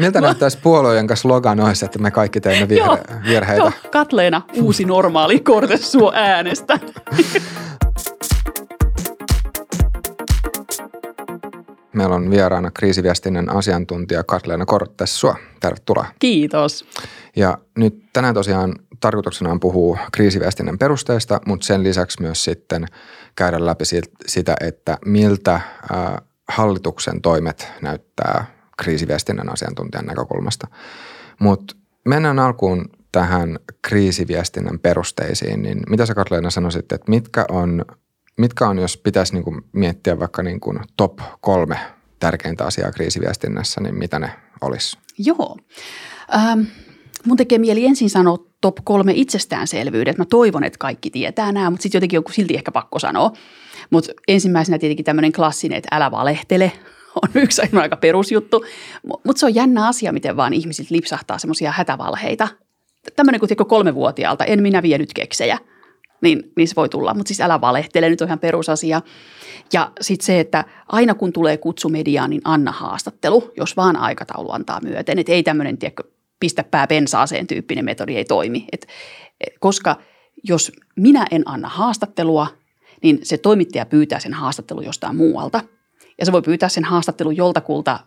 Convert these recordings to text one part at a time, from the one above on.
Miltä näyttäisi puolueen kanssa slogan olisi, että me kaikki teemme virhe- virheitä? Joo, Katleena uusi normaali kortessuo äänestä. Meillä on vieraana kriisiviestinnän asiantuntija Katleena Kortessua. Tervetuloa. Kiitos. Ja nyt tänään tosiaan tarkoituksena on puhua kriisiviestinnän perusteista, mutta sen lisäksi myös sitten käydä läpi sitä, että miltä hallituksen toimet näyttää kriisiviestinnän asiantuntijan näkökulmasta. Mutta mennään alkuun tähän kriisiviestinnän perusteisiin, niin mitä sä Katleena sanoisit, että mitkä on, mitkä on jos pitäisi niinku miettiä vaikka niinku top kolme tärkeintä asiaa kriisiviestinnässä, niin mitä ne olisi? Joo. Ähm, mun tekee mieli ensin sanoa top kolme itsestäänselvyydet. Mä toivon, että kaikki tietää nämä, mutta sitten jotenkin on silti ehkä pakko sanoa. Mutta ensimmäisenä tietenkin tämmöinen klassinen, että älä valehtele – on yksi aika perusjuttu. Mutta se on jännä asia, miten vaan ihmisiltä lipsahtaa semmoisia hätävalheita. Tämmöinen kuin kolmevuotiaalta, en minä vienyt keksejä, niin, niin se voi tulla. Mutta siis älä valehtele, nyt on ihan perusasia. Ja sitten se, että aina kun tulee kutsu mediaan, niin anna haastattelu, jos vaan aikataulu antaa myöten. Että ei tämmöinen, tiedätkö, pistä pää pensaaseen tyyppinen metodi ei toimi. Et, koska jos minä en anna haastattelua, niin se toimittaja pyytää sen haastattelun jostain muualta – ja se voi pyytää sen haastattelun joltakulta,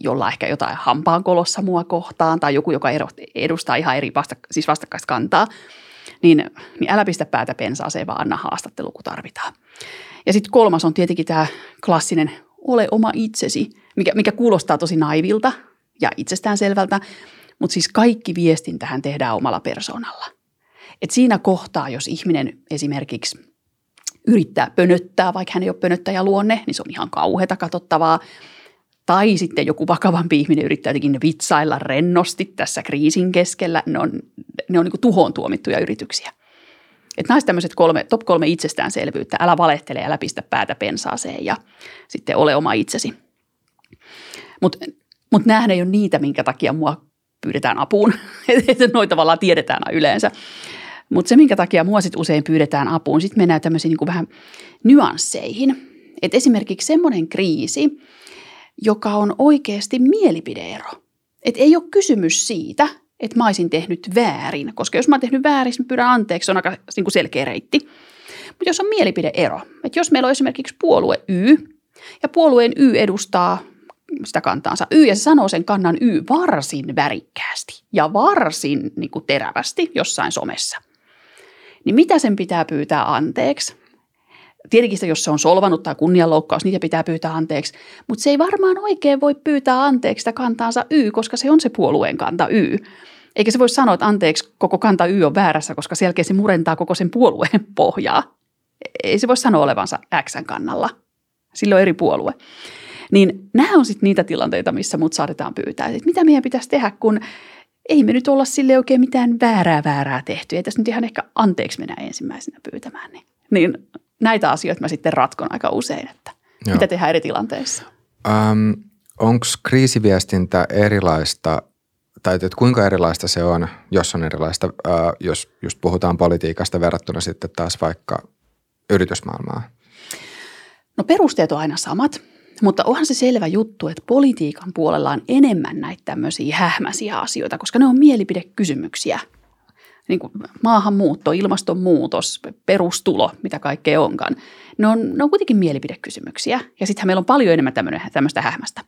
jolla ehkä jotain hampaan kolossa mua kohtaan tai joku, joka edustaa ihan eri vasta, siis vastakkaista kantaa. Niin, niin älä pistä päätä pensaaseen, vaan anna haastattelu, kun tarvitaan. Ja sitten kolmas on tietenkin tämä klassinen ole oma itsesi, mikä, mikä kuulostaa tosi naivilta ja itsestäänselvältä, mutta siis kaikki viestintähän tehdään omalla persoonalla. Et siinä kohtaa, jos ihminen esimerkiksi yrittää pönöttää, vaikka hän ei ole pönöttäjäluonne, niin se on ihan kauheata katsottavaa. Tai sitten joku vakavampi ihminen yrittää jotenkin vitsailla rennosti tässä kriisin keskellä. Ne on, ne on niin tuhoon tuomittuja yrityksiä. Että näistä tämmöiset kolme, top kolme itsestäänselvyyttä. Älä valehtele, älä pistä päätä pensaaseen ja sitten ole oma itsesi. Mutta mut näähän ei ole niitä, minkä takia mua pyydetään apuun. Noita tavallaan tiedetään yleensä. Mutta se, minkä takia mua sit usein pyydetään apuun, sitten mennään tämmöisiin niin vähän nyansseihin. Et esimerkiksi semmoinen kriisi, joka on oikeasti mielipideero. Et ei ole kysymys siitä, että mä olisin tehnyt väärin, koska jos mä oon tehnyt väärin, mä pyydän anteeksi, se on aika niin kuin selkeä reitti. Mutta jos on mielipideero, että jos meillä on esimerkiksi puolue Y, ja puolueen Y edustaa sitä kantaansa Y, ja se sanoo sen kannan Y varsin värikkäästi ja varsin niin kuin terävästi jossain somessa niin mitä sen pitää pyytää anteeksi? Tietenkin se, jos se on solvanut tai kunnianloukkaus, niitä pitää pyytää anteeksi. Mutta se ei varmaan oikein voi pyytää anteeksi sitä kantaansa Y, koska se on se puolueen kanta Y. Eikä se voi sanoa, että anteeksi, koko kanta Y on väärässä, koska selkeä se murentaa koko sen puolueen pohjaa. Ei se voi sanoa olevansa X kannalla. Sillä on eri puolue. Niin nämä on sitten niitä tilanteita, missä mut saatetaan pyytää. Että mitä meidän pitäisi tehdä, kun ei me nyt olla sille oikein mitään väärää väärää tehty. Ei tässä nyt ihan ehkä anteeksi mennä ensimmäisenä pyytämään. Niin, niin näitä asioita mä sitten ratkon aika usein, että Joo. mitä tehdään eri tilanteissa. Ähm, Onko kriisiviestintä erilaista tai että kuinka erilaista se on, jos on erilaista, äh, jos just puhutaan politiikasta verrattuna sitten taas vaikka yritysmaailmaa? No perusteet on aina samat. Mutta onhan se selvä juttu, että politiikan puolella on enemmän näitä tämmöisiä hähmäisiä asioita, koska ne on mielipidekysymyksiä. Niin kuin maahanmuutto, ilmastonmuutos, perustulo, mitä kaikkea onkaan. Ne on, ne on kuitenkin mielipidekysymyksiä. Ja sittenhän meillä on paljon enemmän tämmöistä hähmästä.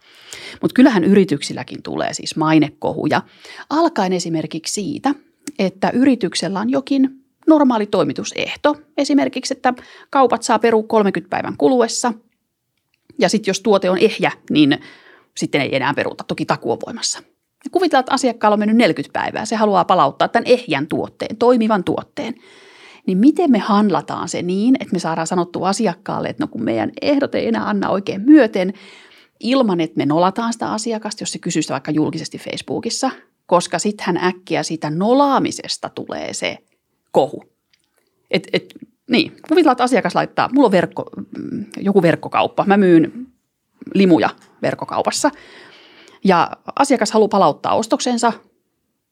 Mutta kyllähän yrityksilläkin tulee siis mainekohuja. Alkaen esimerkiksi siitä, että yrityksellä on jokin normaali toimitusehto. Esimerkiksi, että kaupat saa peru 30 päivän kuluessa – ja sitten jos tuote on ehjä, niin sitten ei enää peruuta. Toki takuu on voimassa. Ja kuvitellaan, että asiakkaalla on mennyt 40 päivää. Se haluaa palauttaa tämän ehjän tuotteen, toimivan tuotteen. Niin miten me handlataan se niin, että me saadaan sanottua asiakkaalle, että no kun meidän ehdot ei enää anna oikein myöten, ilman että me nolataan sitä asiakasta, jos se kysyy sitä vaikka julkisesti Facebookissa, koska sittenhän äkkiä siitä nolaamisesta tulee se kohu. Et, et niin, kuvitellaan, että asiakas laittaa, mulla on verkko, mm, joku verkkokauppa, mä myyn limuja verkkokaupassa. Ja asiakas haluaa palauttaa ostoksensa,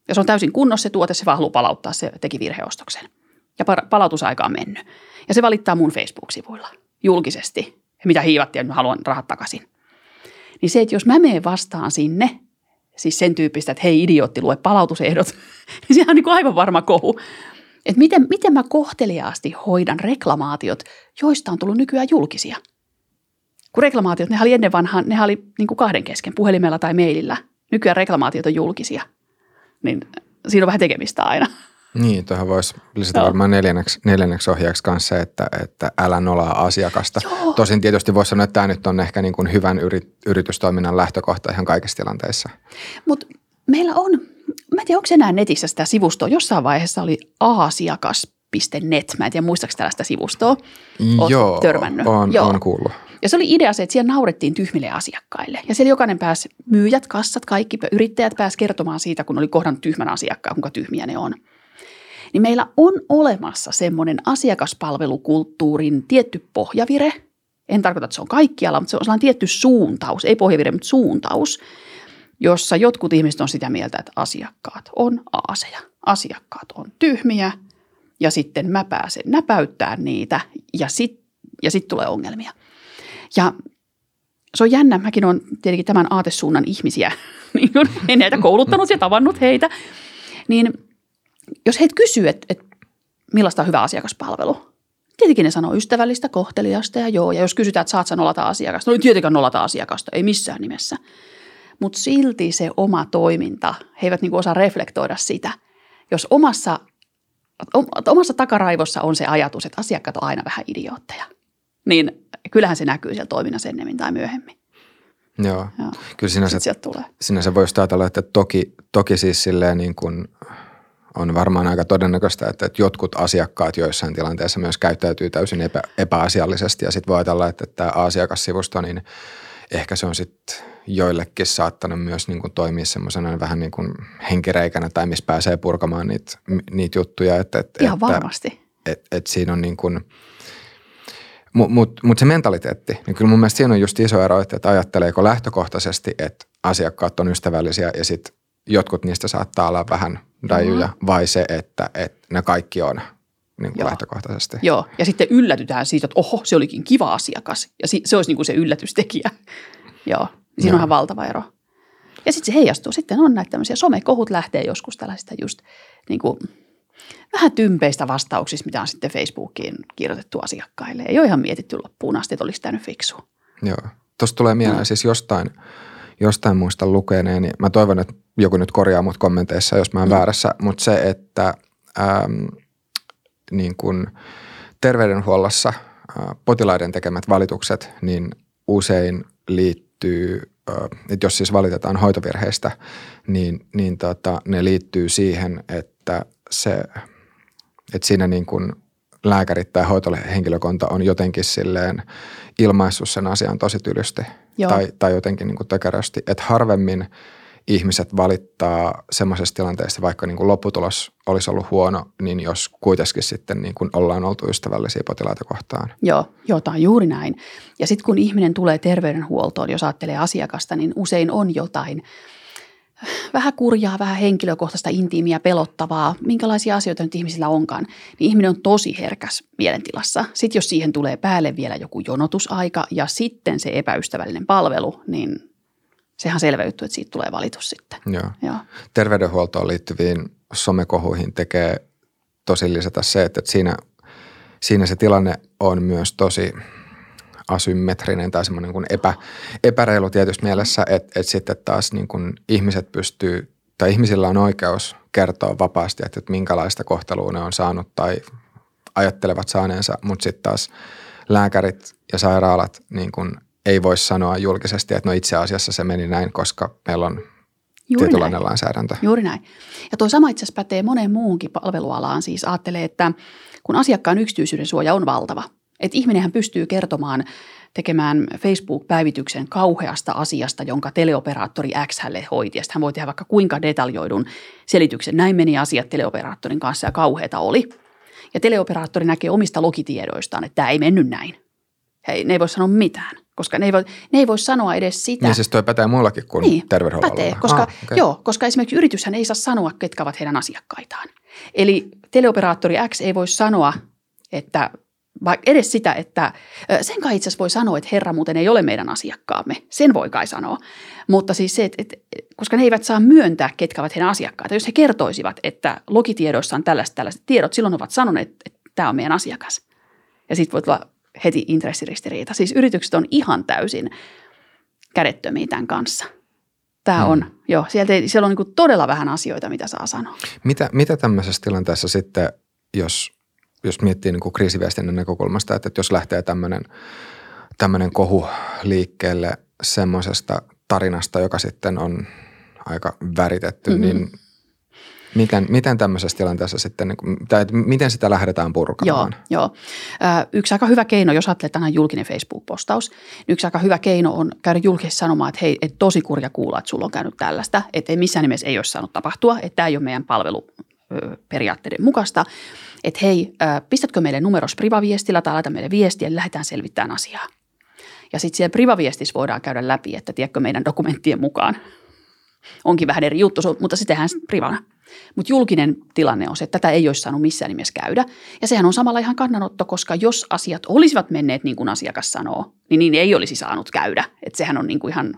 ja se on täysin kunnossa se tuote, se vaan haluaa palauttaa, se teki virheostoksen. Ja palautusaika on mennyt. Ja se valittaa mun Facebook-sivuilla julkisesti, mitä hiivattiin, että mä haluan rahat takaisin. Niin se, että jos mä menen vastaan sinne siis sen tyyppistä, että hei idiootti, lue palautusehdot, niin sehän on niin kuin aivan varma kohu. Että miten, miten mä kohteliaasti hoidan reklamaatiot, joista on tullut nykyään julkisia. Kun reklamaatiot, ne oli ennen vanhaan, ne oli niin kuin kahden kesken, puhelimella tai mailillä. Nykyään reklamaatiot on julkisia. Niin siinä on vähän tekemistä aina. Niin, tuohon voisi lisätä Joo. varmaan neljänneksi, neljänneksi ohjaaksi kanssa, että, että älä nolaa asiakasta. Joo. Tosin tietysti voisi sanoa, että tämä nyt on ehkä niin kuin hyvän yrit, yritystoiminnan lähtökohta ihan kaikissa tilanteissa. Mutta meillä on, mä en tiedä, onko enää netissä sitä sivustoa. Jossain vaiheessa oli asiakas.net. Mä en tiedä, muistaaks tällaista sivustoa? Oot Joo, törmännyt. On, Joo. on kuullut. Ja se oli idea se, että siellä naurettiin tyhmille asiakkaille. Ja siellä jokainen pääsi, myyjät, kassat, kaikki yrittäjät pääsi kertomaan siitä, kun oli kohdannut tyhmän asiakkaan, kuinka tyhmiä ne on. Niin meillä on olemassa semmoinen asiakaspalvelukulttuurin tietty pohjavire. En tarkoita, että se on kaikkialla, mutta se on sellainen tietty suuntaus, ei pohjavire, mutta suuntaus, jossa jotkut ihmiset on sitä mieltä, että asiakkaat on aaseja. Asiakkaat on tyhmiä ja sitten mä pääsen näpäyttää niitä ja sitten ja sit tulee ongelmia. Ja se on jännä, mäkin olen tietenkin tämän aatesuunnan ihmisiä, niin en näitä kouluttanut ja tavannut heitä, niin jos heitä kysyy, että, että millaista on hyvä asiakaspalvelu, tietenkin ne sanoo ystävällistä, kohteliasta ja joo. Ja jos kysytään, että saat sä nolata asiakasta, no ei tietenkään nolata asiakasta, ei missään nimessä. Mutta silti se oma toiminta, he eivät niinku osaa reflektoida sitä. Jos omassa, omassa takaraivossa on se ajatus, että asiakkaat on aina vähän idiootteja, niin kyllähän se näkyy siellä toiminnassa ennemmin tai myöhemmin. Joo, Joo. kyllä sinänsä, tulee. sinänsä voisi ajatella, että toki, toki siis silleen niin kuin on varmaan aika todennäköistä, että, että jotkut asiakkaat joissain tilanteissa myös käyttäytyy täysin epä, epäasiallisesti ja sitten voi ajatella, että, että tämä asiakassivusto, niin ehkä se on sitten joillekin saattanut myös niin kuin toimia semmoisena vähän niin kuin henkireikänä tai missä pääsee purkamaan niitä, niitä juttuja. Että, että, Ihan varmasti. Että, että, että siinä on niin kuin – mutta mut, mut se mentaliteetti, niin kyllä mun mielestä siinä on just iso ero, että, että ajatteleeko lähtökohtaisesti, että asiakkaat on ystävällisiä ja sitten jotkut niistä saattaa olla vähän dajuja, mm-hmm. vai se, että, että ne kaikki on niin kuin Joo. lähtökohtaisesti. Joo, ja sitten yllätytään siitä, että oho, se olikin kiva asiakas, ja se olisi niin kuin se yllätystekijä. Joo, siinä on ihan valtava ero. Ja sitten se heijastuu. Sitten on näitä tämmöisiä somekohut lähtee joskus tällaista just niin kuin vähän tympeistä vastauksista, mitä on sitten Facebookiin kirjoitettu asiakkaille. Ei ole ihan mietitty loppuun asti, että olisi tämä fiksu. Joo. Tuosta tulee mieleen no. siis jostain, jostain muista lukeneen, niin mä toivon, että joku nyt korjaa mut kommenteissa, jos mä oon no. väärässä, mutta se, että äm, niin kun terveydenhuollossa ä, potilaiden tekemät valitukset, niin usein liittyy, ä, että jos siis valitetaan hoitovirheistä, niin, niin tota, ne liittyy siihen, että se, että siinä niin kuin lääkärit tai hoitohenkilökunta on jotenkin silleen ilmaissut sen asian tosi tylysti tai, tai jotenkin niin kuin tökerösti. Että harvemmin ihmiset valittaa semmoisessa tilanteessa, vaikka niin kuin lopputulos olisi ollut huono, niin jos kuitenkin sitten niin kuin ollaan oltu ystävällisiä potilaita kohtaan. Joo, joo tämä on juuri näin. Ja sitten kun ihminen tulee terveydenhuoltoon, jos ajattelee asiakasta, niin usein on jotain – vähän kurjaa, vähän henkilökohtaista, intiimiä, pelottavaa, minkälaisia asioita nyt ihmisillä onkaan, niin ihminen on tosi herkäs mielentilassa. Sitten jos siihen tulee päälle vielä joku jonotusaika ja sitten se epäystävällinen palvelu, niin sehän selveytyy, että siitä tulee valitus sitten. Joo. Joo. Terveydenhuoltoon liittyviin somekohuihin tekee tosi lisätä se, että siinä, siinä se tilanne on myös tosi – asymmetrinen tai semmoinen kuin epä, epäreilu tietysti mielessä, että, että sitten taas niin kuin ihmiset pystyy tai ihmisillä on oikeus kertoa vapaasti, että, että minkälaista kohtelua ne on saanut tai ajattelevat saaneensa, mutta sitten taas lääkärit ja sairaalat niin kuin ei voi sanoa julkisesti, että no itse asiassa se meni näin, koska meillä on Juuri tietynlainen näin. lainsäädäntö. Juuri näin. Ja tuo sama itse asiassa pätee moneen muuhunkin palvelualaan. Siis ajattelee, että kun asiakkaan yksityisyyden suoja on valtava – että ihminenhän pystyy kertomaan, tekemään Facebook-päivityksen kauheasta asiasta, jonka teleoperaattori X hälle hoiti. Ja hän voi tehdä vaikka kuinka detaljoidun selityksen. Näin meni asiat teleoperaattorin kanssa ja kauheata oli. Ja teleoperaattori näkee omista logitiedoistaan, että tämä ei mennyt näin. Hei, ne ei voi sanoa mitään, koska ne ei voi, ne ei voi sanoa edes sitä. Niin siis toi pätee muillakin kuin niin, terveydenhuollolla. Pätee, koska, ah, okay. joo, koska esimerkiksi yrityshän ei saa sanoa, ketkä ovat heidän asiakkaitaan. Eli teleoperaattori X ei voi sanoa, että Vaikka edes sitä, että sen kai itse asiassa voi sanoa, että herra muuten ei ole meidän asiakkaamme. Sen voi kai sanoa. Mutta siis se, että, että koska ne eivät saa myöntää, ketkä ovat heidän asiakkaita. Jos he kertoisivat, että logitiedoissa on tällaiset, tällaiset tiedot, silloin ovat sanoneet, että tämä on meidän asiakas. Ja sitten voi tulla heti intressiristiriita. Siis yritykset on ihan täysin kädettömiä tämän kanssa. Tämä hmm. on, joo, sieltä ei, siellä on niin todella vähän asioita, mitä saa sanoa. Mitä, mitä tämmöisessä tilanteessa sitten, jos, jos miettii niin kriisiviestinnän näkökulmasta, että, että jos lähtee tämmöinen, tämmöinen kohu liikkeelle semmoisesta tarinasta, joka sitten on aika väritetty, mm-hmm. niin Miten, miten tämmöisessä tilanteessa sitten, niin tai miten sitä lähdetään purkamaan? Joo, joo. Yksi aika hyvä keino, jos ajattelee tänään julkinen Facebook-postaus, niin yksi aika hyvä keino on käydä julkisesti sanomaan, että hei, et tosi kurja kuulla, että sulla on käynyt tällaista, että missään nimessä ei olisi saanut tapahtua, että tämä ei ole meidän palveluperiaatteiden mukaista, että hei, pistätkö meille numeros privaviestillä tai laita meille viestiä, niin lähdetään selvittämään asiaa. Ja sitten siellä privaviestissä voidaan käydä läpi, että tiedätkö meidän dokumenttien mukaan onkin vähän eri juttu, mutta se tehdään privana. Mutta julkinen tilanne on se, että tätä ei olisi saanut missään nimessä käydä. Ja sehän on samalla ihan kannanotto, koska jos asiat olisivat menneet niin kuin asiakas sanoo, niin niin ei olisi saanut käydä. Että sehän on niin kuin ihan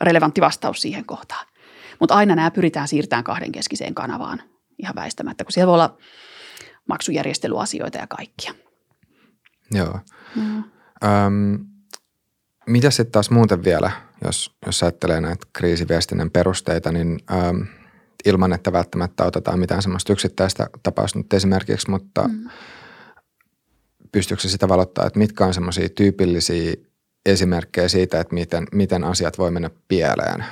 relevantti vastaus siihen kohtaan. Mutta aina nämä pyritään siirtämään kahdenkeskiseen kanavaan ihan väistämättä, kun siellä voi olla maksujärjestelyasioita ja kaikkia. Joo. Mm. Öm, mitä sitten taas muuten vielä, jos, jos ajattelee näitä kriisiviestinnän perusteita, niin öm, ilman, että välttämättä otetaan mitään semmoista yksittäistä tapausta nyt esimerkiksi, mutta mm. pystyykö se sitä valottaa, että mitkä on semmoisia tyypillisiä esimerkkejä siitä, että miten, miten asiat voi mennä pieleen?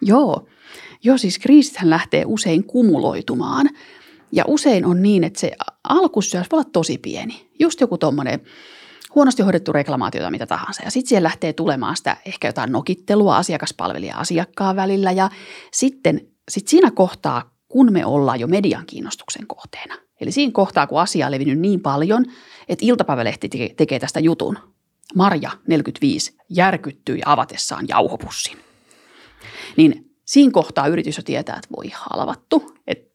Joo. Joo, siis kriisithän lähtee usein kumuloitumaan. Ja usein on niin, että se alkusyös voi olla tosi pieni. Just joku tuommoinen huonosti hoidettu reklamaatio tai mitä tahansa. Ja sitten siellä lähtee tulemaan sitä ehkä jotain nokittelua asiakaspalvelija asiakkaan välillä. Ja sitten sit siinä kohtaa, kun me ollaan jo median kiinnostuksen kohteena, eli siinä kohtaa, kun asia on levinnyt niin paljon, että iltapäivälehti tekee tästä jutun. Marja 45 järkyttyi avatessaan jauhopussin. Niin siinä kohtaa yritys jo tietää, että voi halvattu. Että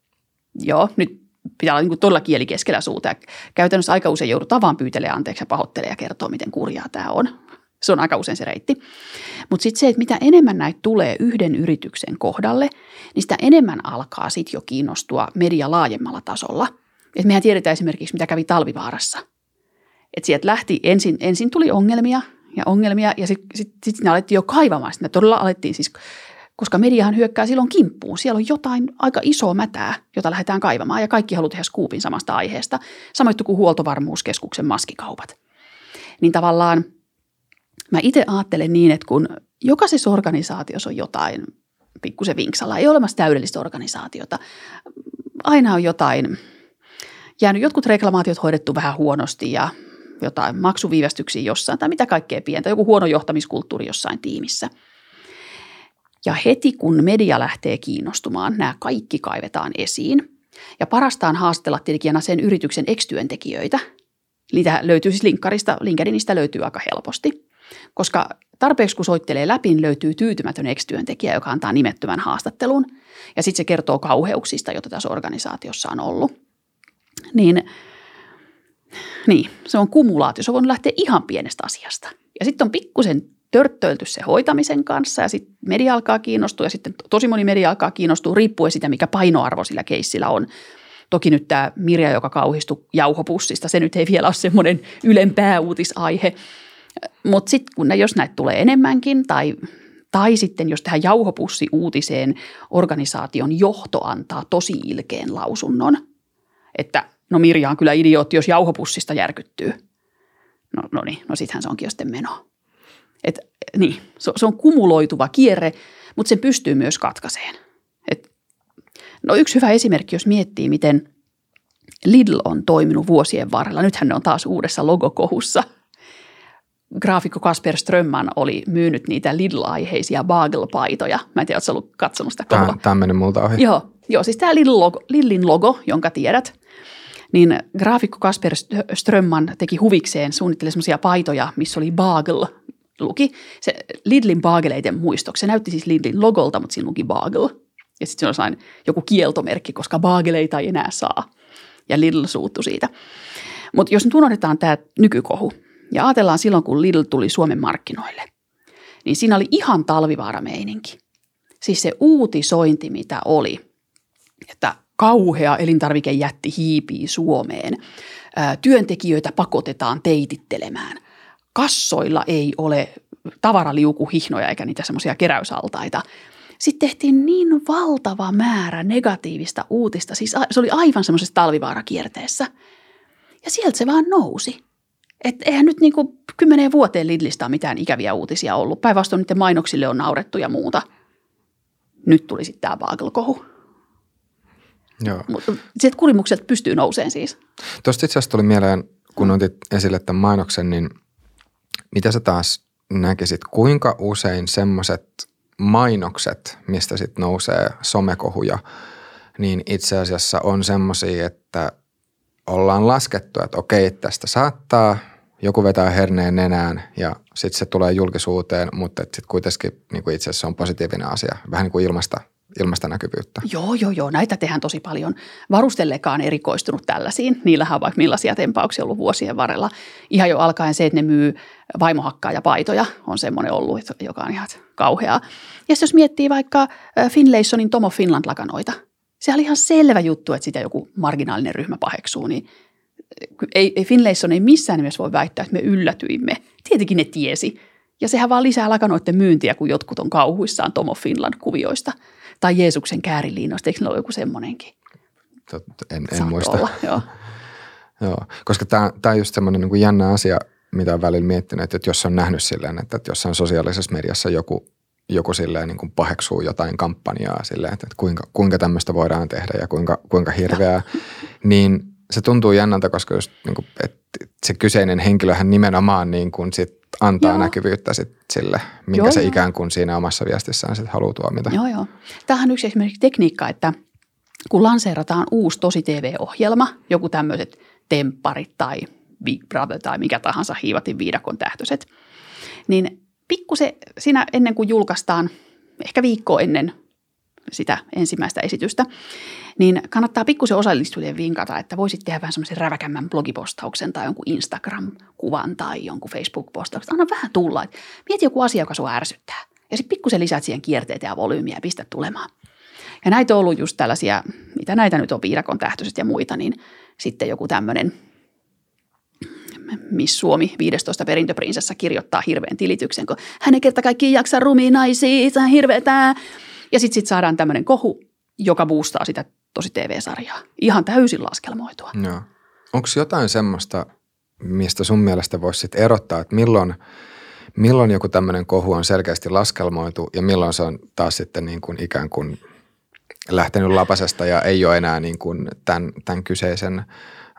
joo, nyt pitää olla niin todella kieli keskellä suuta. Ja käytännössä aika usein joudutaan vaan pyytelemään anteeksi ja pahoittelemaan ja kertoa, miten kurjaa tämä on. Se on aika usein se reitti. Mutta sitten se, että mitä enemmän näitä tulee yhden yrityksen kohdalle, niin sitä enemmän alkaa sitten jo kiinnostua media laajemmalla tasolla. Et mehän tiedetään esimerkiksi, mitä kävi Talvivaarassa. Että sieltä lähti, ensin, ensin tuli ongelmia ja ongelmia ja sitten sit, sit alettiin jo kaivamaan. Sitten todella alettiin siis koska mediahan hyökkää silloin kimppuun. Siellä on jotain aika isoa mätää, jota lähdetään kaivamaan. Ja kaikki haluaa tehdä skuupin samasta aiheesta, samoin kuin huoltovarmuuskeskuksen maskikaupat. Niin tavallaan mä itse ajattelen niin, että kun jokaisessa organisaatiossa on jotain pikkusen vinksalla, ei ole olemassa täydellistä organisaatiota, aina on jotain jäänyt jotkut reklamaatiot hoidettu vähän huonosti ja jotain maksuviivästyksiä jossain tai mitä kaikkea pientä, joku huono johtamiskulttuuri jossain tiimissä – ja heti kun media lähtee kiinnostumaan, nämä kaikki kaivetaan esiin. Ja parastaan haastella tietenkin sen yrityksen ex-työntekijöitä. Niitä löytyy siis linkkarista, LinkedInistä löytyy aika helposti. Koska tarpeeksi kun soittelee läpi, niin löytyy tyytymätön ex-työntekijä, joka antaa nimettömän haastattelun. Ja sitten se kertoo kauheuksista, joita tässä organisaatiossa on ollut. Niin, niin se on kumulaatio. Se on lähteä ihan pienestä asiasta. Ja sitten on pikkusen törttöilty se hoitamisen kanssa ja sitten media alkaa kiinnostua ja sitten tosi moni media alkaa kiinnostua riippuen sitä, mikä painoarvo sillä keissillä on. Toki nyt tämä Mirja, joka kauhistui jauhopussista, se nyt ei vielä ole semmoinen ylempää uutisaihe. Mutta sitten kun ne, jos näitä tulee enemmänkin tai, tai sitten jos tähän jauhopussi-uutiseen organisaation johto antaa tosi ilkeen lausunnon, että no Mirja on kyllä idiootti, jos jauhopussista järkyttyy. No, no niin, no sittenhän se onkin jo sitten meno. Et, niin, se, se on kumuloituva kierre, mutta sen pystyy myös katkaiseen. Et, no yksi hyvä esimerkki, jos miettii, miten Lidl on toiminut vuosien varrella. Nythän ne on taas uudessa logokohussa. Graafikko Kasper Strömman oli myynyt niitä Lidl-aiheisia bagel-paitoja. Mä en tiedä, oletko ollut katsonut sitä kohua. Tämä meni multa ohi. Joo, joo siis tämä Lidl logo, Lidlin logo, jonka tiedät, niin graafikko Kasper Strömman teki huvikseen, suunnitteli semmoisia paitoja, missä oli bagel luki se Lidlin baageleiden muistoksi. Se näytti siis Lidlin logolta, mutta siinä luki bagel. Ja sitten se on joku kieltomerkki, koska baageleita ei enää saa. Ja Lidl suuttu siitä. Mutta jos nyt unohdetaan tämä nykykohu ja ajatellaan silloin, kun Lidl tuli Suomen markkinoille, niin siinä oli ihan talvivaarameininki. Siis se uutisointi, mitä oli, että kauhea elintarvikejätti hiipii Suomeen. Työntekijöitä pakotetaan teitittelemään. Kassoilla ei ole tavaraliukuhihnoja eikä niitä semmoisia keräysaltaita. Sitten tehtiin niin valtava määrä negatiivista uutista, siis se oli aivan semmoisessa talvivaarakierteessä. Ja sieltä se vaan nousi. Et eihän nyt niinku kymmeneen vuoteen Lidlistä ole mitään ikäviä uutisia ollut. Päinvastoin niiden mainoksille on naurettu ja muuta. Nyt tuli sitten tämä Bagel-kohu. Joo. Mutta sieltä kurimukset pystyy nouseen siis. Tuosta itse asiassa tuli mieleen, kun otit esille tämän mainoksen, niin mitä sä taas näkisit, kuinka usein semmoiset mainokset, mistä sitten nousee somekohuja, niin itse asiassa on semmoisia, että ollaan laskettu, että okei, tästä saattaa joku vetää herneen nenään ja sitten se tulee julkisuuteen, mutta sitten kuitenkin niin itse asiassa on positiivinen asia, vähän niin kuin ilmasta ilmasta näkyvyyttä. Joo, joo, joo. Näitä tehdään tosi paljon. Varustellekaan erikoistunut tällaisiin. Niillähän on vaikka millaisia tempauksia ollut vuosien varrella. Ihan jo alkaen se, että ne myy vaimohakkaa ja paitoja on semmoinen ollut, joka on ihan kauheaa. Ja jos miettii vaikka Finlaysonin Tomo Finland-lakanoita, se oli ihan selvä juttu, että sitä joku marginaalinen ryhmä paheksuu, niin ei, ei Finlayson ei missään nimessä voi väittää, että me yllätyimme. Tietenkin ne tiesi. Ja sehän vaan lisää lakanoiden myyntiä, kun jotkut on kauhuissaan Tomo Finland-kuvioista – tai Jeesuksen kääriliinoista, eikö ne ole joku semmoinenkin? En, en muista. Olla, joo. joo. Koska tämä, tämä on just semmoinen niin kuin jännä asia, mitä on välillä miettinyt, että jos on nähnyt silleen, että, että jossain sosiaalisessa mediassa joku, joku silleen niin kuin paheksuu jotain kampanjaa silleen, että, että kuinka, kuinka tämmöistä voidaan tehdä ja kuinka, kuinka hirveää, niin se tuntuu jännältä, koska just niin kuin, että se kyseinen henkilöhän nimenomaan niin kuin sit antaa joo. näkyvyyttä sit sille, minkä joo, se joo. ikään kuin siinä omassa viestissään sit haluaa tuomita. Joo, joo. Tämähän on yksi esimerkiksi tekniikka, että kun lanseerataan uusi tosi TV-ohjelma, joku tämmöiset tempparit tai Big Brother tai mikä tahansa hiivatin viidakon tähtöiset, niin pikkusen siinä ennen kuin julkaistaan, ehkä viikko ennen sitä ensimmäistä esitystä, niin kannattaa pikkusen osallistujien vinkata, että voisit tehdä vähän semmoisen räväkämmän blogipostauksen tai jonkun Instagram-kuvan tai jonkun Facebook-postauksen. Anna vähän tulla, että mieti joku asia, joka sua ärsyttää. Ja sitten pikkusen lisäät siihen kierteitä ja volyymiä ja pistä tulemaan. Ja näitä on ollut just tällaisia, mitä näitä nyt on, viidakon tähtöiset ja muita, niin sitten joku tämmöinen Miss Suomi 15 perintöprinsessa kirjoittaa hirveän tilityksen, kun hän ei kerta kaikki jaksa rumia naisia, se on hirveetä. Ja sitten sit saadaan tämmöinen kohu, joka boostaa sitä tosi TV-sarjaa. Ihan täysin laskelmoitua. Joo. Onko jotain semmoista, mistä sun mielestä voisi erottaa, että milloin, milloin joku tämmöinen kohu on selkeästi laskelmoitu ja milloin se on taas sitten niin kuin ikään kuin lähtenyt lapasesta ja ei ole enää niin kuin tämän, tämän kyseisen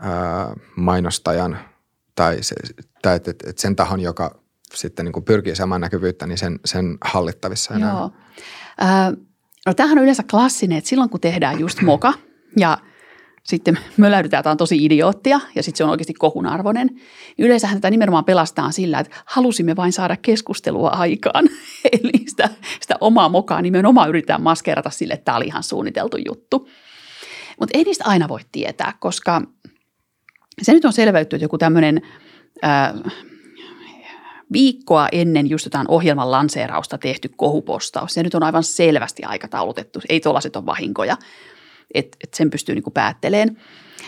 ää, mainostajan tai, se, tai et, et, et sen tahon, joka sitten niin kuin pyrkii saman näkyvyyttä, niin sen, sen hallittavissa enää. Joo. No tämähän on yleensä klassinen, että silloin kun tehdään just moka ja sitten möläydytään, tämä on tosi idioottia ja sitten se on oikeasti kohun arvoinen. Niin yleensähän tätä nimenomaan pelastaa sillä, että halusimme vain saada keskustelua aikaan. Eli sitä, sitä omaa mokaa nimenomaan yritetään maskeerata sille, että tämä oli ihan suunniteltu juttu. Mutta ei niistä aina voi tietää, koska se nyt on selveytty, että joku tämmöinen viikkoa ennen just jotain ohjelman lanseerausta tehty kohupostaus. Se nyt on aivan selvästi aikataulutettu. Ei tuollaiset ole vahinkoja, että et sen pystyy niinku päätteleen.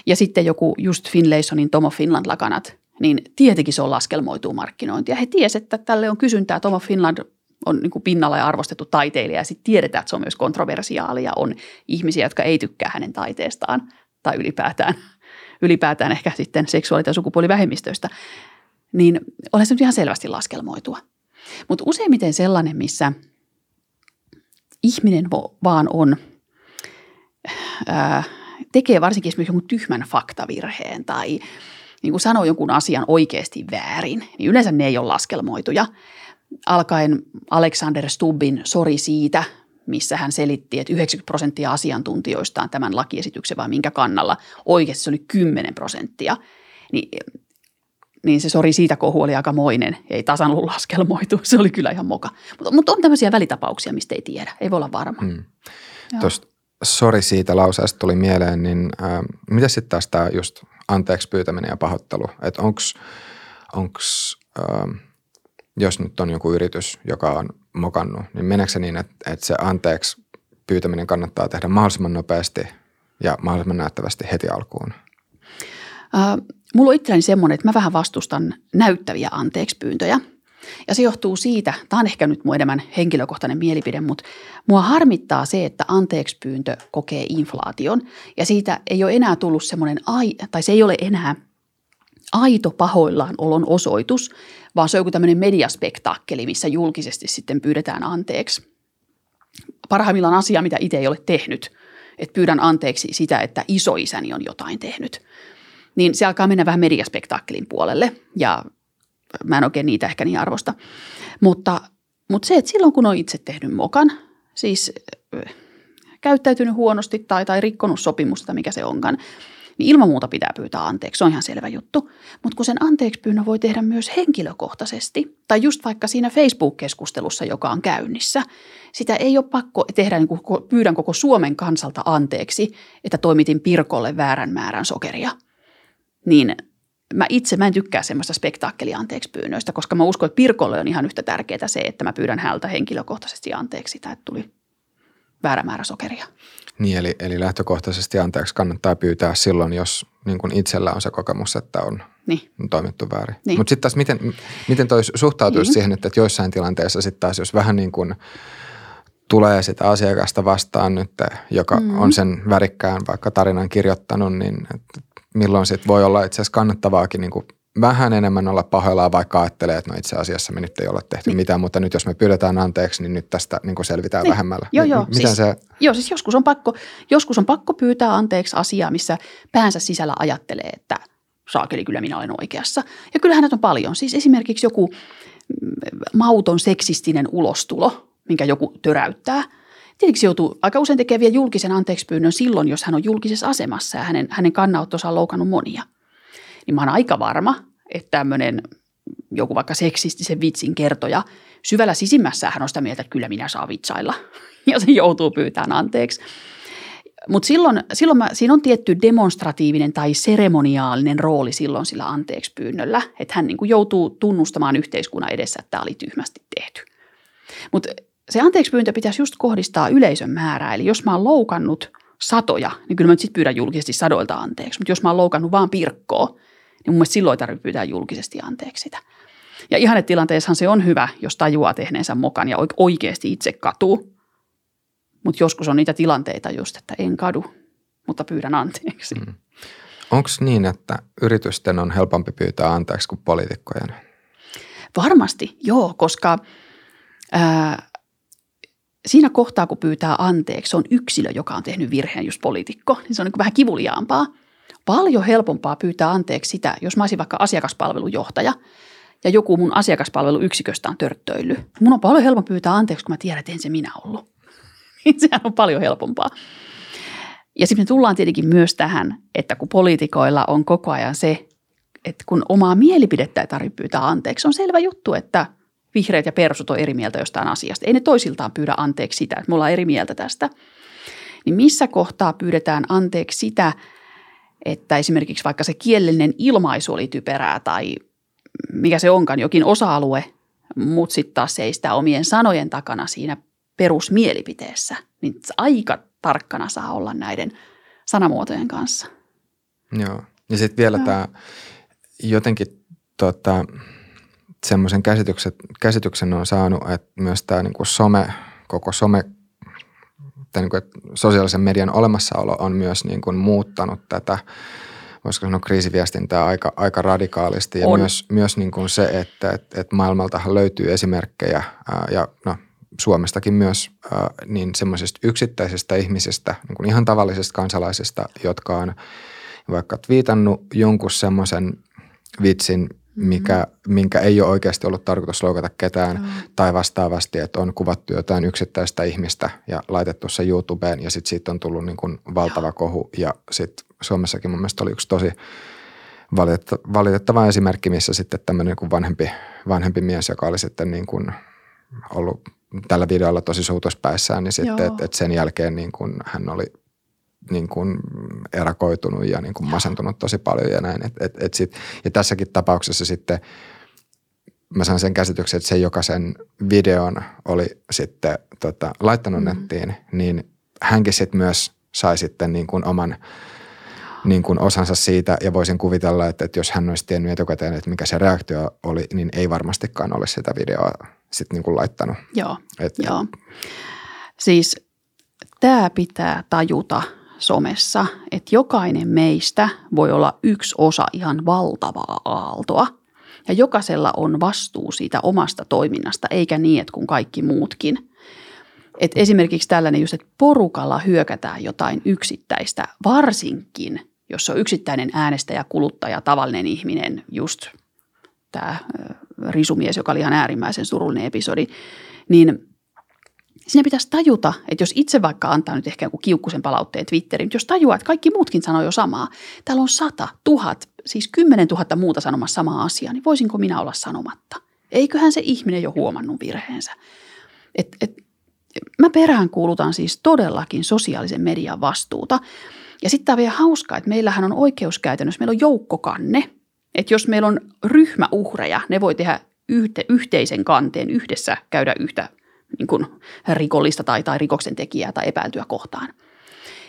Ja sitten joku just Finlaysonin Tomo Finland lakanat, niin tietenkin se on laskelmoituu markkinointia. He tiesivät, että tälle on kysyntää. Tomo Finland on niin kuin pinnalla ja arvostettu taiteilija ja sitten tiedetään, että se on myös kontroversiaali ja on ihmisiä, jotka ei tykkää hänen taiteestaan tai ylipäätään, ylipäätään ehkä sitten seksuaali- tai sukupuolivähemmistöistä niin olen se nyt ihan selvästi laskelmoitua. Mutta useimmiten sellainen, missä ihminen vaan on, ää, tekee varsinkin esimerkiksi jonkun tyhmän faktavirheen tai niin kuin sanoo jonkun asian oikeasti väärin, niin yleensä ne ei ole laskelmoituja. Alkaen Alexander Stubbin sori siitä, missä hän selitti, että 90 prosenttia asiantuntijoista on tämän lakiesityksen vai minkä kannalla. Oikeasti se oli 10 prosenttia. Niin niin se sori siitä kohu oli aika moinen. Ei tasan ollut laskelmoitu. Se oli kyllä ihan moka. Mutta, mutta on tämmöisiä välitapauksia, mistä ei tiedä. Ei voi olla varma. Hmm. Tuosta sori siitä lauseesta tuli mieleen, niin ää, mitä sitten taas tämä just anteeksi pyytäminen ja pahoittelu, että onks, onks ää, jos nyt on joku yritys, joka on mokannut, niin meneekö se niin, että, että se anteeksi pyytäminen kannattaa tehdä mahdollisimman nopeasti ja mahdollisimman näyttävästi heti alkuun? Äh, mulla on itselläni semmoinen, että mä vähän vastustan näyttäviä anteeksi pyyntöjä. Ja se johtuu siitä, tämä on ehkä nyt mun enemmän henkilökohtainen mielipide, mutta mua harmittaa se, että anteeksi pyyntö kokee inflaation. Ja siitä ei ole enää tullut semmoinen, ai, tai se ei ole enää aito pahoillaan olon osoitus, vaan se on joku tämmöinen mediaspektaakkeli, missä julkisesti sitten pyydetään anteeksi. Parhaimmillaan asia, mitä itse ei ole tehnyt, että pyydän anteeksi sitä, että isoisäni on jotain tehnyt. Niin se alkaa mennä vähän mediaspektaakkelin puolelle ja mä en oikein niitä ehkä niin arvosta. Mutta, mutta se, että silloin kun on itse tehnyt mokan, siis käyttäytynyt huonosti tai, tai rikkonut sopimusta, mikä se onkaan, niin ilman muuta pitää pyytää anteeksi, se on ihan selvä juttu. Mutta kun sen anteeksi pyynnön voi tehdä myös henkilökohtaisesti, tai just vaikka siinä Facebook-keskustelussa, joka on käynnissä, sitä ei ole pakko tehdä, niin kuin pyydän koko Suomen kansalta anteeksi, että toimitin Pirkolle väärän määrän sokeria. Niin mä itse mä en tykkää semmoista spektaakkelia anteeksi pyynnöistä, koska mä uskon, että Pirkolle on ihan yhtä tärkeää se, että mä pyydän häneltä henkilökohtaisesti anteeksi sitä, että tuli väärä määrä sokeria. Niin, eli, eli lähtökohtaisesti anteeksi kannattaa pyytää silloin, jos niin kuin itsellä on se kokemus, että on niin. toimittu väärin. Niin. Mutta sitten taas miten, miten toi suhtautuisi niin. siihen, että, että joissain tilanteissa sitten taas, jos vähän niin kuin tulee sitä asiakasta vastaan nyt, joka mm. on sen värikkään vaikka tarinan kirjoittanut, niin milloin sitten voi olla itse asiassa kannattavaakin niin kuin vähän enemmän olla pahoillaan, vaikka ajattelee, että no itse asiassa me nyt ei ole tehty niin. mitään, mutta nyt jos me pyydetään anteeksi, niin nyt tästä niin selvitään niin. vähemmällä. Joo, joo. Miten siis, se... joo, siis joskus on, pakko, joskus on pakko pyytää anteeksi asiaa, missä päänsä sisällä ajattelee, että saakeli kyllä minä olen oikeassa. Ja kyllähän näitä on paljon. Siis esimerkiksi joku mm, mauton seksistinen ulostulo, minkä joku töräyttää – Tietenkin joutuu aika usein tekemään vielä julkisen anteekspyynnön silloin, jos hän on julkisessa asemassa ja hänen, hänen kannanottonsa on loukannut monia. Niin mä oon aika varma, että tämmöinen joku vaikka seksistisen vitsin kertoja, syvällä sisimmässä hän on sitä mieltä, että kyllä minä saa vitsailla. Ja se joutuu pyytämään anteeksi. Mutta silloin, silloin mä, siinä on tietty demonstratiivinen tai seremoniaalinen rooli silloin sillä anteeksi pyynnöllä, että hän niin joutuu tunnustamaan yhteiskunnan edessä, että tämä oli tyhmästi tehty. Mutta se anteeksi pyyntö pitäisi just kohdistaa yleisön määrää. Eli jos mä oon loukannut satoja, niin kyllä mä nyt sitten pyydän julkisesti sadoilta anteeksi. Mutta jos mä oon loukannut vaan pirkkoa, niin mun mielestä silloin ei tarvitse pyytää julkisesti anteeksi sitä. Ja ihannetilanteessahan se on hyvä, jos tajuaa tehneensä mokan ja oikeasti itse katuu. Mutta joskus on niitä tilanteita just, että en kadu, mutta pyydän anteeksi. Mm. Onko niin, että yritysten on helpompi pyytää anteeksi kuin poliitikkojen? Varmasti, joo, koska ää, siinä kohtaa, kun pyytää anteeksi, on yksilö, joka on tehnyt virheen, just poliitikko, niin se on niin vähän kivuliaampaa. Paljon helpompaa pyytää anteeksi sitä, jos mä olisin vaikka asiakaspalvelujohtaja ja joku mun asiakaspalveluyksiköstä on törttöily. Mun on paljon helpompi pyytää anteeksi, kun mä tiedän, että en se minä ollut. Sehän on paljon helpompaa. Ja sitten me tullaan tietenkin myös tähän, että kun poliitikoilla on koko ajan se, että kun omaa mielipidettä ei tarvitse pyytää anteeksi, on selvä juttu, että – vihreät ja persut on eri mieltä jostain asiasta. Ei ne toisiltaan pyydä anteeksi sitä, että me ollaan eri mieltä tästä. Niin missä kohtaa pyydetään anteeksi sitä, että esimerkiksi vaikka se kielellinen ilmaisu oli typerää tai mikä se onkaan, jokin osa-alue, mutta sitten taas seistää omien sanojen takana siinä perusmielipiteessä, niin aika tarkkana saa olla näiden sanamuotojen kanssa. Joo. Ja sitten vielä tämä jotenkin tota, semmoisen käsityksen, käsityksen on saanut, että myös tämä niin kuin some, koko some, tai niin kuin, että sosiaalisen median olemassaolo on myös niin kuin muuttanut tätä, voisiko sanoa kriisiviestintää aika, aika radikaalisti. Ja on. myös, myös niin kuin se, että, että, että maailmalta löytyy esimerkkejä ää, ja no, Suomestakin myös ää, niin semmoisista yksittäisistä ihmisistä, niin kuin ihan tavallisista kansalaisista, jotka on vaikka viitannut jonkun semmoisen vitsin, mikä, mm-hmm. minkä ei ole oikeasti ollut tarkoitus loukata ketään mm. tai vastaavasti, että on kuvattu jotain yksittäistä ihmistä ja laitettu se YouTubeen ja sitten siitä on tullut niin kuin valtava Joo. kohu ja sitten Suomessakin mun mielestä oli yksi tosi valitettava esimerkki, missä sitten tämmöinen niin vanhempi, vanhempi mies, joka oli sitten niin kuin ollut tällä videolla tosi suutuspäissään, niin sitten, että et sen jälkeen niin kun hän oli niin kuin erakoitunut ja niin kuin masentunut tosi paljon ja näin. Et, et, et sit, ja tässäkin tapauksessa sitten mä sain sen käsityksen, että se, joka sen videon oli sitten tota, laittanut mm. nettiin, niin hänkin sitten myös sai sitten niin kuin oman niin kuin osansa siitä ja voisin kuvitella, että, että jos hän olisi tiennyt etukäteen, että mikä se reaktio oli, niin ei varmastikaan olisi sitä videoa sitten niin kuin laittanut. Joo, Et, joo. Siis tämä pitää tajuta somessa, että jokainen meistä voi olla yksi osa ihan valtavaa aaltoa. Ja jokaisella on vastuu siitä omasta toiminnasta, eikä niin, että kun kaikki muutkin. Et esimerkiksi tällainen just, että porukalla hyökätään jotain yksittäistä, varsinkin jos on yksittäinen äänestäjä, kuluttaja, tavallinen ihminen, just tämä risumies, joka oli ihan äärimmäisen surullinen episodi, niin siinä pitäisi tajuta, että jos itse vaikka antaa nyt ehkä joku kiukkusen palautteen Twitteriin, jos tajuaa, että kaikki muutkin sanoo jo samaa, täällä on sata, tuhat, siis kymmenen tuhatta muuta sanomassa samaa asiaa, niin voisinko minä olla sanomatta? Eiköhän se ihminen jo huomannut virheensä. Et, et, mä perään kuulutan siis todellakin sosiaalisen median vastuuta. Ja sitten tämä on vielä hauskaa, että meillähän on oikeuskäytännössä, meillä on joukkokanne, että jos meillä on ryhmä uhreja, ne voi tehdä yhte, yhteisen kanteen, yhdessä käydä yhtä niin kuin rikollista tai, tai rikoksen tekijää tai epäiltyä kohtaan.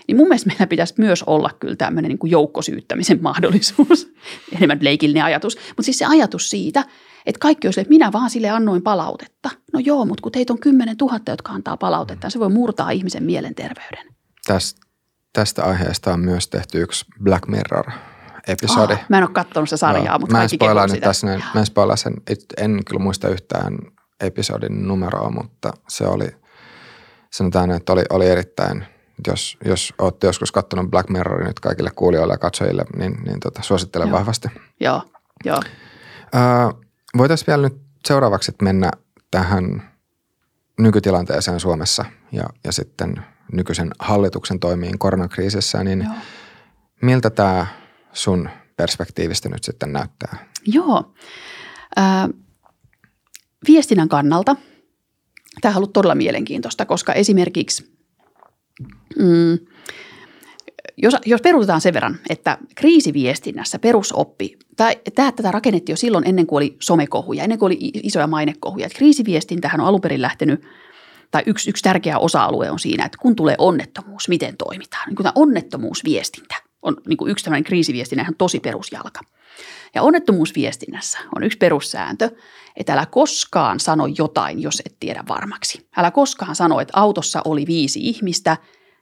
Niin mun mielestä meillä pitäisi myös olla kyllä tämmöinen niin kuin joukkosyyttämisen mahdollisuus. Enemmän leikillinen ajatus. Mutta siis se ajatus siitä, että kaikki olisi, että minä vaan sille annoin palautetta. No joo, mutta kun teitä on 10 000, jotka antaa palautetta, se voi murtaa ihmisen mielenterveyden. Tästä, tästä aiheesta on myös tehty yksi Black Mirror episodi. Oh, mä en ole katsonut sitä sarjaa, mutta mä en spoilaa nyt tässä näin, mä en spoilaa sen, en kyllä muista yhtään episodin numeroa, mutta se oli, sanotaan, että oli, oli erittäin, jos, jos olette joskus katsonut Black Mirrorin nyt kaikille kuulijoille ja katsojille, niin, niin tota, suosittelen joo. vahvasti. Joo, joo. Äh, voitaisiin vielä nyt seuraavaksi mennä tähän nykytilanteeseen Suomessa ja, ja sitten nykyisen hallituksen toimiin koronakriisissä, niin Joo. miltä tämä sun perspektiivistä nyt sitten näyttää? Joo. Äh, viestinnän kannalta tämä on ollut todella mielenkiintoista, koska esimerkiksi mm, jos, jos perutetaan sen verran, että kriisiviestinnässä perusoppi, tai tämä, tätä rakennettiin jo silloin ennen kuin oli somekohuja, ennen kuin oli isoja mainekohuja. Että kriisiviestintähän on alun perin lähtenyt, tai yksi, yksi tärkeä osa-alue on siinä, että kun tulee onnettomuus, miten toimitaan. Niin tämä onnettomuusviestintä on niin kuin yksi tämmöinen kriisiviestinnä ihan tosi perusjalka. Ja onnettomuusviestinnässä on yksi perussääntö, että älä koskaan sano jotain, jos et tiedä varmaksi. Älä koskaan sano, että autossa oli viisi ihmistä,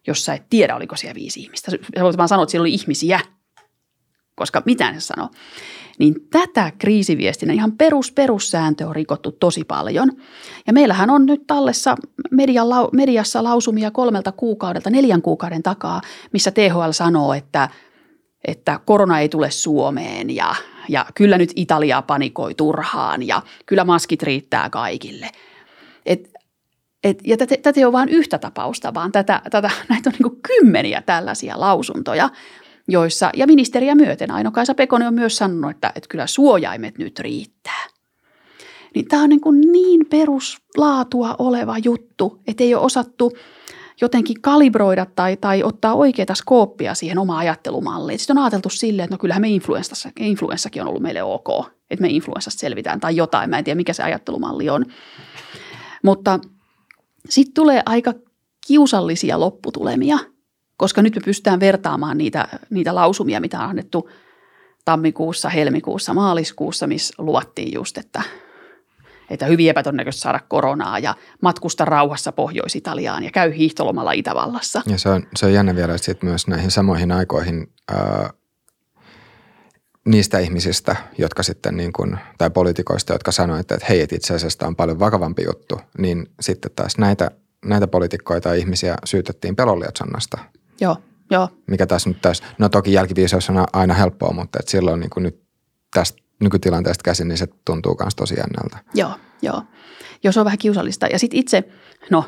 jos sä et tiedä, oliko siellä viisi ihmistä. Sä voit vaan sanoa, että siellä oli ihmisiä, koska mitään se sanoo. Niin tätä kriisiviestinnän ihan perus, perussääntö on rikottu tosi paljon. Ja meillähän on nyt tallessa mediassa lausumia kolmelta kuukaudelta, neljän kuukauden takaa, missä THL sanoo, että, että korona ei tule Suomeen ja ja kyllä nyt Italia panikoi turhaan ja kyllä maskit riittää kaikille. Et, et, ja tätä, tätä ei ole vain yhtä tapausta, vaan tätä, tätä, näitä on niin kymmeniä tällaisia lausuntoja, joissa, ja ministeriä myöten, Aino-Kaisa Pekonen on myös sanonut, että, että kyllä suojaimet nyt riittää. Niin tämä on niin, niin peruslaatua oleva juttu, että ei ole osattu – jotenkin kalibroida tai, tai ottaa oikeita skooppia siihen omaan ajattelumalliin. Sitten on ajateltu silleen, että no kyllähän me influenssakin on ollut meille ok, että me influenssasta selvitään tai jotain. Mä en tiedä, mikä se ajattelumalli on. Mutta sitten tulee aika kiusallisia lopputulemia, koska nyt me pystytään vertaamaan niitä, niitä lausumia, mitä on annettu tammikuussa, helmikuussa, maaliskuussa, missä luvattiin just, että että hyvin epätodennäköistä saada koronaa ja matkusta rauhassa Pohjois-Italiaan ja käy hiihtolomalla Itävallassa. Ja se on, se on jännä vielä sitten myös näihin samoihin aikoihin ää, niistä ihmisistä, jotka sitten niin kuin, tai poliitikoista, jotka sanoivat, että hei, että itse asiassa on paljon vakavampi juttu, niin sitten taas näitä, näitä poliitikkoita ja ihmisiä syytettiin pelonlietsonnasta. Joo, joo. Mikä taas nyt taas, no toki jälkiviisaus on aina helppoa, mutta et silloin niin kuin nyt tästä nykytilanteesta käsin, niin se tuntuu myös tosi jännältä. Joo, joo. Se on vähän kiusallista. Ja sitten itse, no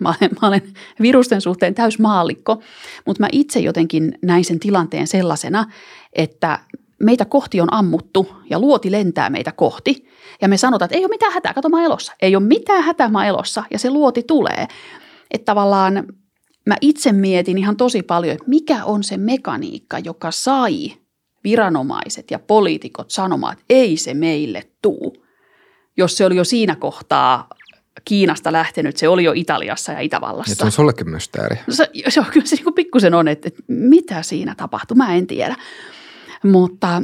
mä olen, mä olen virusten suhteen täys maallikko, mutta mä itse jotenkin näin sen tilanteen sellaisena, että meitä kohti on ammuttu ja luoti lentää meitä kohti ja me sanotaan, että ei ole mitään hätää, kato mä elossa. Ei ole mitään hätää, mä elossa ja se luoti tulee. Että tavallaan mä itse mietin ihan tosi paljon, että mikä on se mekaniikka, joka sai viranomaiset ja poliitikot sanomaan, että ei se meille tuu. Jos se oli jo siinä kohtaa Kiinasta lähtenyt, se oli jo Italiassa ja Itävallassa. Ja se on sullekin mysteeri. Se, se on kyllä se niin pikkusen on, että, että mitä siinä tapahtui, mä en tiedä. Mutta,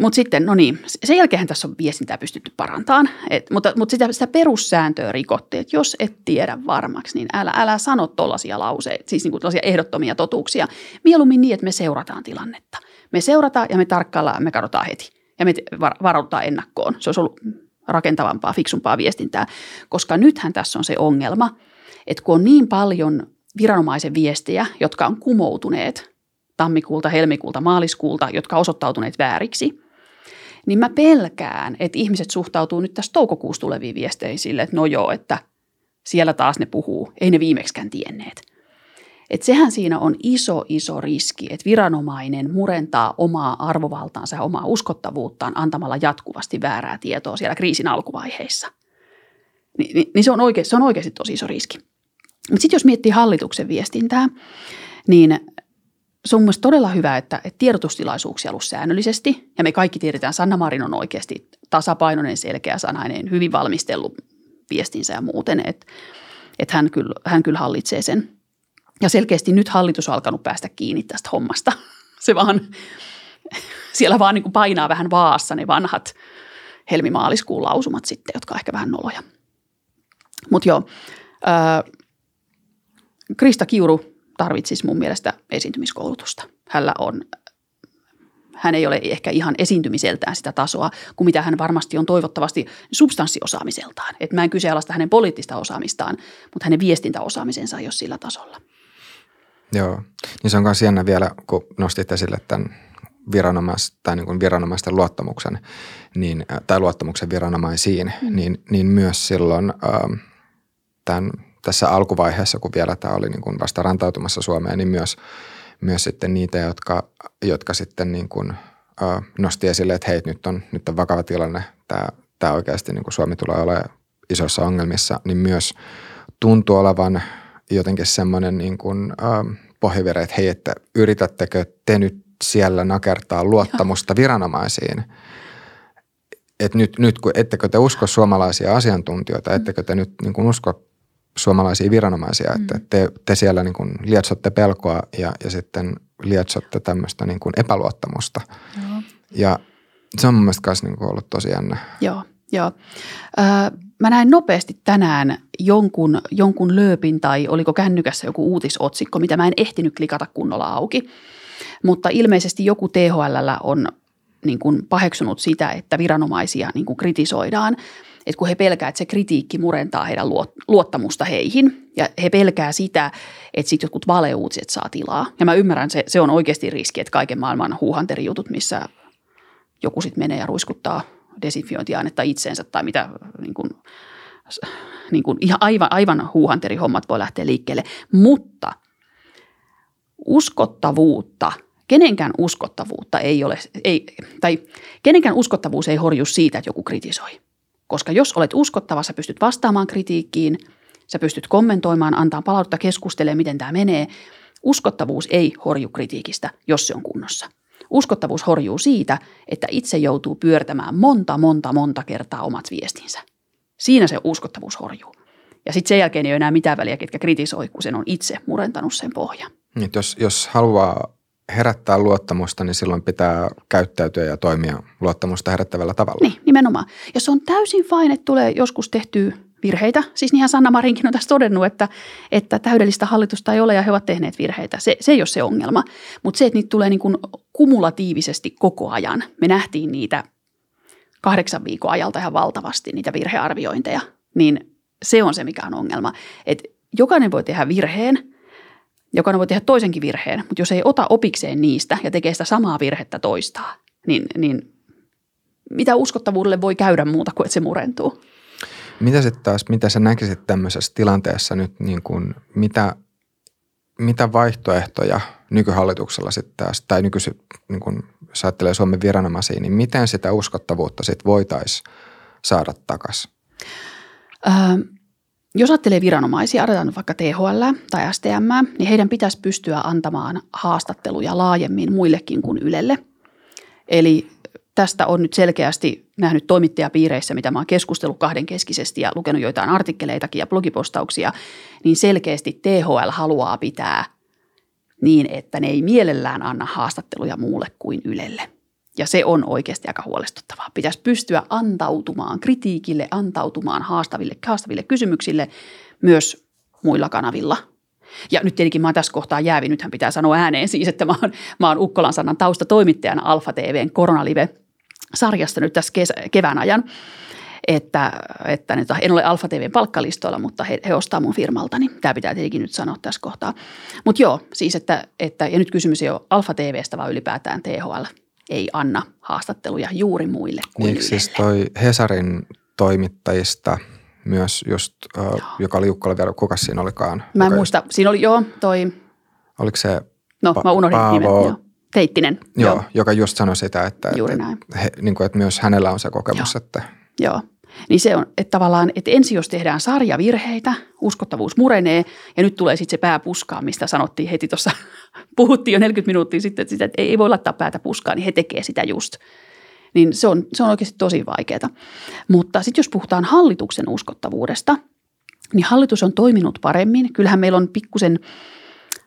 mutta sitten, no niin, sen jälkeen tässä on viestintää pystytty parantamaan, et, mutta, mutta sitä, sitä perussääntöä rikottiin, että jos et tiedä varmaksi, niin älä, älä sano tuollaisia lauseita, siis niin kuin ehdottomia totuuksia. Mieluummin niin, että me seurataan tilannetta. Me seurataan ja me tarkkaillaan ja me katsotaan heti ja me varaudutaan ennakkoon. Se olisi ollut rakentavampaa, fiksumpaa viestintää, koska nythän tässä on se ongelma, että kun on niin paljon viranomaisen viestiä, jotka on kumoutuneet tammikuulta, helmikuulta, maaliskuulta, jotka on osoittautuneet vääriksi, niin mä pelkään, että ihmiset suhtautuu nyt tässä toukokuussa tuleviin viesteihin sille, että no joo, että siellä taas ne puhuu, ei ne viimeksikään tienneet. Et sehän siinä on iso, iso riski, että viranomainen murentaa omaa arvovaltaansa ja omaa uskottavuuttaan antamalla jatkuvasti väärää tietoa siellä kriisin alkuvaiheissa. Ni, niin, niin se, on oikeasti, se on oikeasti tosi iso riski. Mutta sitten jos miettii hallituksen viestintää, niin se on mielestäni todella hyvä, että, että tiedotustilaisuuksia ollut säännöllisesti. Ja me kaikki tiedetään, Sanna Marin on oikeasti tasapainoinen, selkeä sanainen, hyvin valmistellut viestinsä ja muuten, että, että hän, kyllä, hän kyllä hallitsee sen. Ja selkeästi nyt hallitus on alkanut päästä kiinni tästä hommasta. Se vaan, siellä vaan niin kuin painaa vähän vaassa ne vanhat helmimaaliskuun lausumat sitten, jotka on ehkä vähän noloja. Mutta joo, äh, Krista Kiuru tarvitsisi mun mielestä esiintymiskoulutusta. Hänellä on, hän ei ole ehkä ihan esiintymiseltään sitä tasoa kuin mitä hän varmasti on toivottavasti substanssiosaamiseltaan. Et mä en kyseenalaista hänen poliittista osaamistaan, mutta hänen viestintäosaamisensa ei ole sillä tasolla. Joo, niin se on myös jännä vielä, kun nostit esille tämän viranomais, tai niin kuin viranomaisten luottamuksen niin, tai luottamuksen viranomaisiin, mm. niin, niin myös silloin ähm, tämän, tässä alkuvaiheessa, kun vielä tämä oli niin kuin vasta rantautumassa Suomeen, niin myös, myös sitten niitä, jotka, jotka sitten niin kuin, äh, nosti esille, että hei, nyt on, nyt on vakava tilanne, tämä, tämä oikeasti niin kuin Suomi tulee olemaan isoissa ongelmissa, niin myös tuntuu olevan – jotenkin semmoinen niin kuin, ähm, pohjavire, että hei, että yritättekö te nyt siellä nakertaa luottamusta viranomaisiin. että nyt, nyt kun ettekö te usko suomalaisia asiantuntijoita, ettekö te nyt niin kuin usko suomalaisia viranomaisia, että mm. te, te siellä niin kuin lietsotte pelkoa ja, ja sitten lietsotte tämmöistä niin kuin epäluottamusta. Joo. Ja se on mun mielestä myös niin kuin ollut tosi jännä. Joo, joo. Äh, mä näin nopeasti tänään jonkun, jonkun lööpin tai oliko kännykässä joku uutisotsikko, mitä mä en ehtinyt klikata kunnolla auki. Mutta ilmeisesti joku THL on niin kuin paheksunut sitä, että viranomaisia niin kuin kritisoidaan, että kun he pelkää, että se kritiikki murentaa heidän luottamusta heihin ja he pelkää sitä, että sitten jotkut valeuutiset saa tilaa. Ja mä ymmärrän, se, se on oikeasti riski, että kaiken maailman huuhanterijutut, missä joku sitten menee ja ruiskuttaa – desinfiointiainetta itseensä tai mitä niin kuin, niin kuin ihan aivan, aivan huuhanterihommat voi lähteä liikkeelle. Mutta uskottavuutta, kenenkään uskottavuutta ei ole, ei, tai kenenkään uskottavuus ei horju siitä, että joku kritisoi. Koska jos olet uskottava, sä pystyt vastaamaan kritiikkiin, sä pystyt kommentoimaan, antaa palautetta, keskustelemaan, miten tämä menee. Uskottavuus ei horju kritiikistä, jos se on kunnossa. Uskottavuus horjuu siitä, että itse joutuu pyörtämään monta, monta, monta kertaa omat viestinsä. Siinä se uskottavuus horjuu. Ja sitten sen jälkeen ei ole enää mitään väliä, ketkä kritisoi, kun sen on itse murentanut sen pohjan. Niin, jos, jos haluaa herättää luottamusta, niin silloin pitää käyttäytyä ja toimia luottamusta herättävällä tavalla. Niin, nimenomaan. Ja se on täysin fine, että tulee joskus tehtyä virheitä. Siis niinhän Sanna Marinkin on tässä todennut, että, että täydellistä hallitusta ei ole ja he ovat tehneet virheitä. Se, se ei ole se ongelma. Mutta se, että niitä tulee niin kuin kumulatiivisesti koko ajan. Me nähtiin niitä kahdeksan viikon ajalta ihan valtavasti, niitä virhearviointeja. Niin se on se, mikä on ongelma. Et jokainen voi tehdä virheen, jokainen voi tehdä toisenkin virheen, mutta jos ei ota opikseen niistä ja tekee sitä samaa virhettä toistaa, niin, niin mitä uskottavuudelle voi käydä muuta kuin, että se murentuu? Mitä sitten taas, mitä sä näkisit tämmöisessä tilanteessa nyt, niin kuin, mitä, mitä vaihtoehtoja nykyhallituksella sitten taas, tai nykyisi, niin kun, jos ajattelee Suomen viranomaisia, niin miten sitä uskottavuutta sitten voitaisiin saada takaisin? Öö, jos ajattelee viranomaisia, arvotaan vaikka THL tai STM, niin heidän pitäisi pystyä antamaan haastatteluja laajemmin muillekin kuin Ylelle. Eli tästä on nyt selkeästi nähnyt toimittajapiireissä, mitä mä oon keskustellut kahdenkeskisesti ja lukenut joitain artikkeleitakin ja blogipostauksia, niin selkeästi THL haluaa pitää niin, että ne ei mielellään anna haastatteluja muulle kuin Ylelle. Ja se on oikeasti aika huolestuttavaa. Pitäisi pystyä antautumaan kritiikille, antautumaan haastaville, haastaville kysymyksille myös muilla kanavilla. Ja nyt tietenkin mä oon tässä kohtaa jäävi, nythän pitää sanoa ääneen siis, että mä oon, mä oon Ukkolan sanan taustatoimittajana Alfa TVn koronalive sarjasta nyt tässä kesä, kevään ajan. Että, että nyt, en ole Alfa TVn palkkalistoilla, mutta he, he ostaa mun firmaltani. Tämä pitää tietenkin nyt sanoa tässä kohtaa. Mutta joo, siis että, että, ja nyt kysymys ei ole Alfa TVstä, vaan ylipäätään THL ei anna haastatteluja juuri muille kuin niin, siis toi Hesarin toimittajista myös just, uh, joka oli Jukka vielä, kuka siinä olikaan? Mä en muista, siinä oli joo toi. Oliko se No pa- mä unohdin Paavo, nimet, joo. Teittinen. Joo, joo, joka just sanoi sitä, että, Juuri että, näin. He, niin kuin, että myös hänellä on se kokemus. Joo. Että... joo. Niin se on, että tavallaan, että ensin jos tehdään sarjavirheitä, uskottavuus murenee ja nyt tulee sitten se pää puskaan, mistä sanottiin heti tuossa, puhuttiin jo 40 minuuttia sitten, että, sitä, että ei voi laittaa päätä puskaan, niin he tekee sitä just. Niin se on, se on oikeasti tosi vaikeaa. Mutta sitten jos puhutaan hallituksen uskottavuudesta, niin hallitus on toiminut paremmin. Kyllähän meillä on pikkusen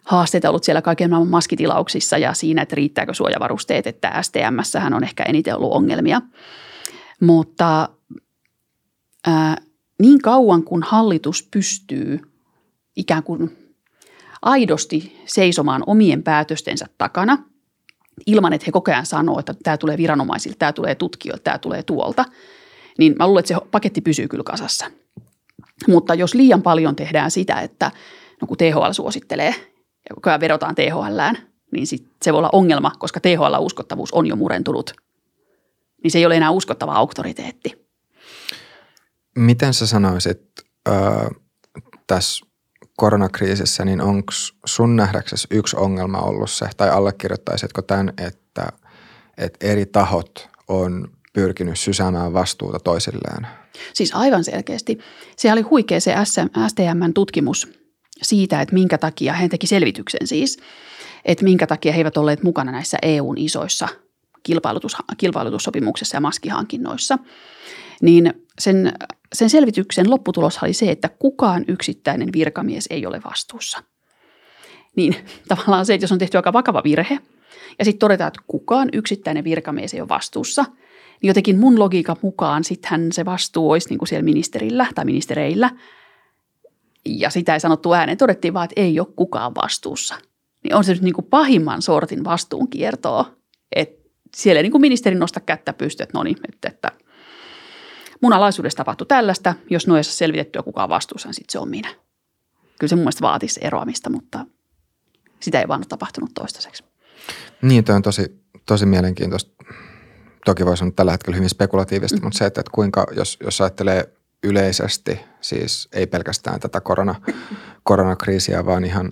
haasteita ollut siellä kaiken maailman maskitilauksissa ja siinä, että riittääkö suojavarusteet, että STMssähän on ehkä eniten ollut ongelmia. Mutta ää, niin kauan kuin hallitus pystyy ikään kuin aidosti seisomaan omien päätöstensä takana, ilman että he koko ajan sanoo, että tämä tulee viranomaisilta, tämä tulee tutkijoilta, tämä tulee tuolta, niin mä luulen, että se paketti pysyy kyllä kasassa. Mutta jos liian paljon tehdään sitä, että no kun THL suosittelee ajan vedotaan THLään, niin sit se voi olla ongelma, koska THL-uskottavuus on jo murentunut. Niin se ei ole enää uskottava auktoriteetti. Miten sä sanoisit äh, tässä koronakriisissä, niin onko sun nähdäksesi yksi ongelma ollut se, tai allekirjoittaisitko tämän, että, että eri tahot on pyrkinyt sysäämään vastuuta toisilleen? Siis aivan selkeästi. Se oli huikea se STMn tutkimus siitä, että minkä takia, hän teki selvityksen siis, että minkä takia he eivät olleet mukana näissä EUn isoissa kilpailutus, kilpailutussopimuksessa ja maskihankinnoissa. Niin sen, sen selvityksen lopputulos oli se, että kukaan yksittäinen virkamies ei ole vastuussa. Niin tavallaan se, että jos on tehty aika vakava virhe ja sitten todetaan, että kukaan yksittäinen virkamies ei ole vastuussa, niin jotenkin mun logiikan mukaan sittenhän se vastuu olisi niin kuin siellä ministerillä tai ministereillä. Ja sitä ei sanottu ääneen, todettiin vaan, että ei ole kukaan vastuussa. Niin on se nyt niin kuin pahimman sortin vastuunkiertoa, että siellä ei niin kuin ministeri nosta kättä pystyy, että no niin, että, että mun alaisuudessa tapahtui tällaista, jos noin selvitettyä kukaan vastuussa, niin sitten se on minä. Kyllä se mun mielestä vaatisi eroamista, mutta sitä ei vaan ole tapahtunut toistaiseksi. Niin, toi on tosi, tosi mielenkiintoista. Toki voisi sanoa tällä hetkellä hyvin spekulatiivista, mm-hmm. mutta se, että, että kuinka, jos, jos ajattelee yleisesti, siis ei pelkästään tätä korona, koronakriisiä, vaan ihan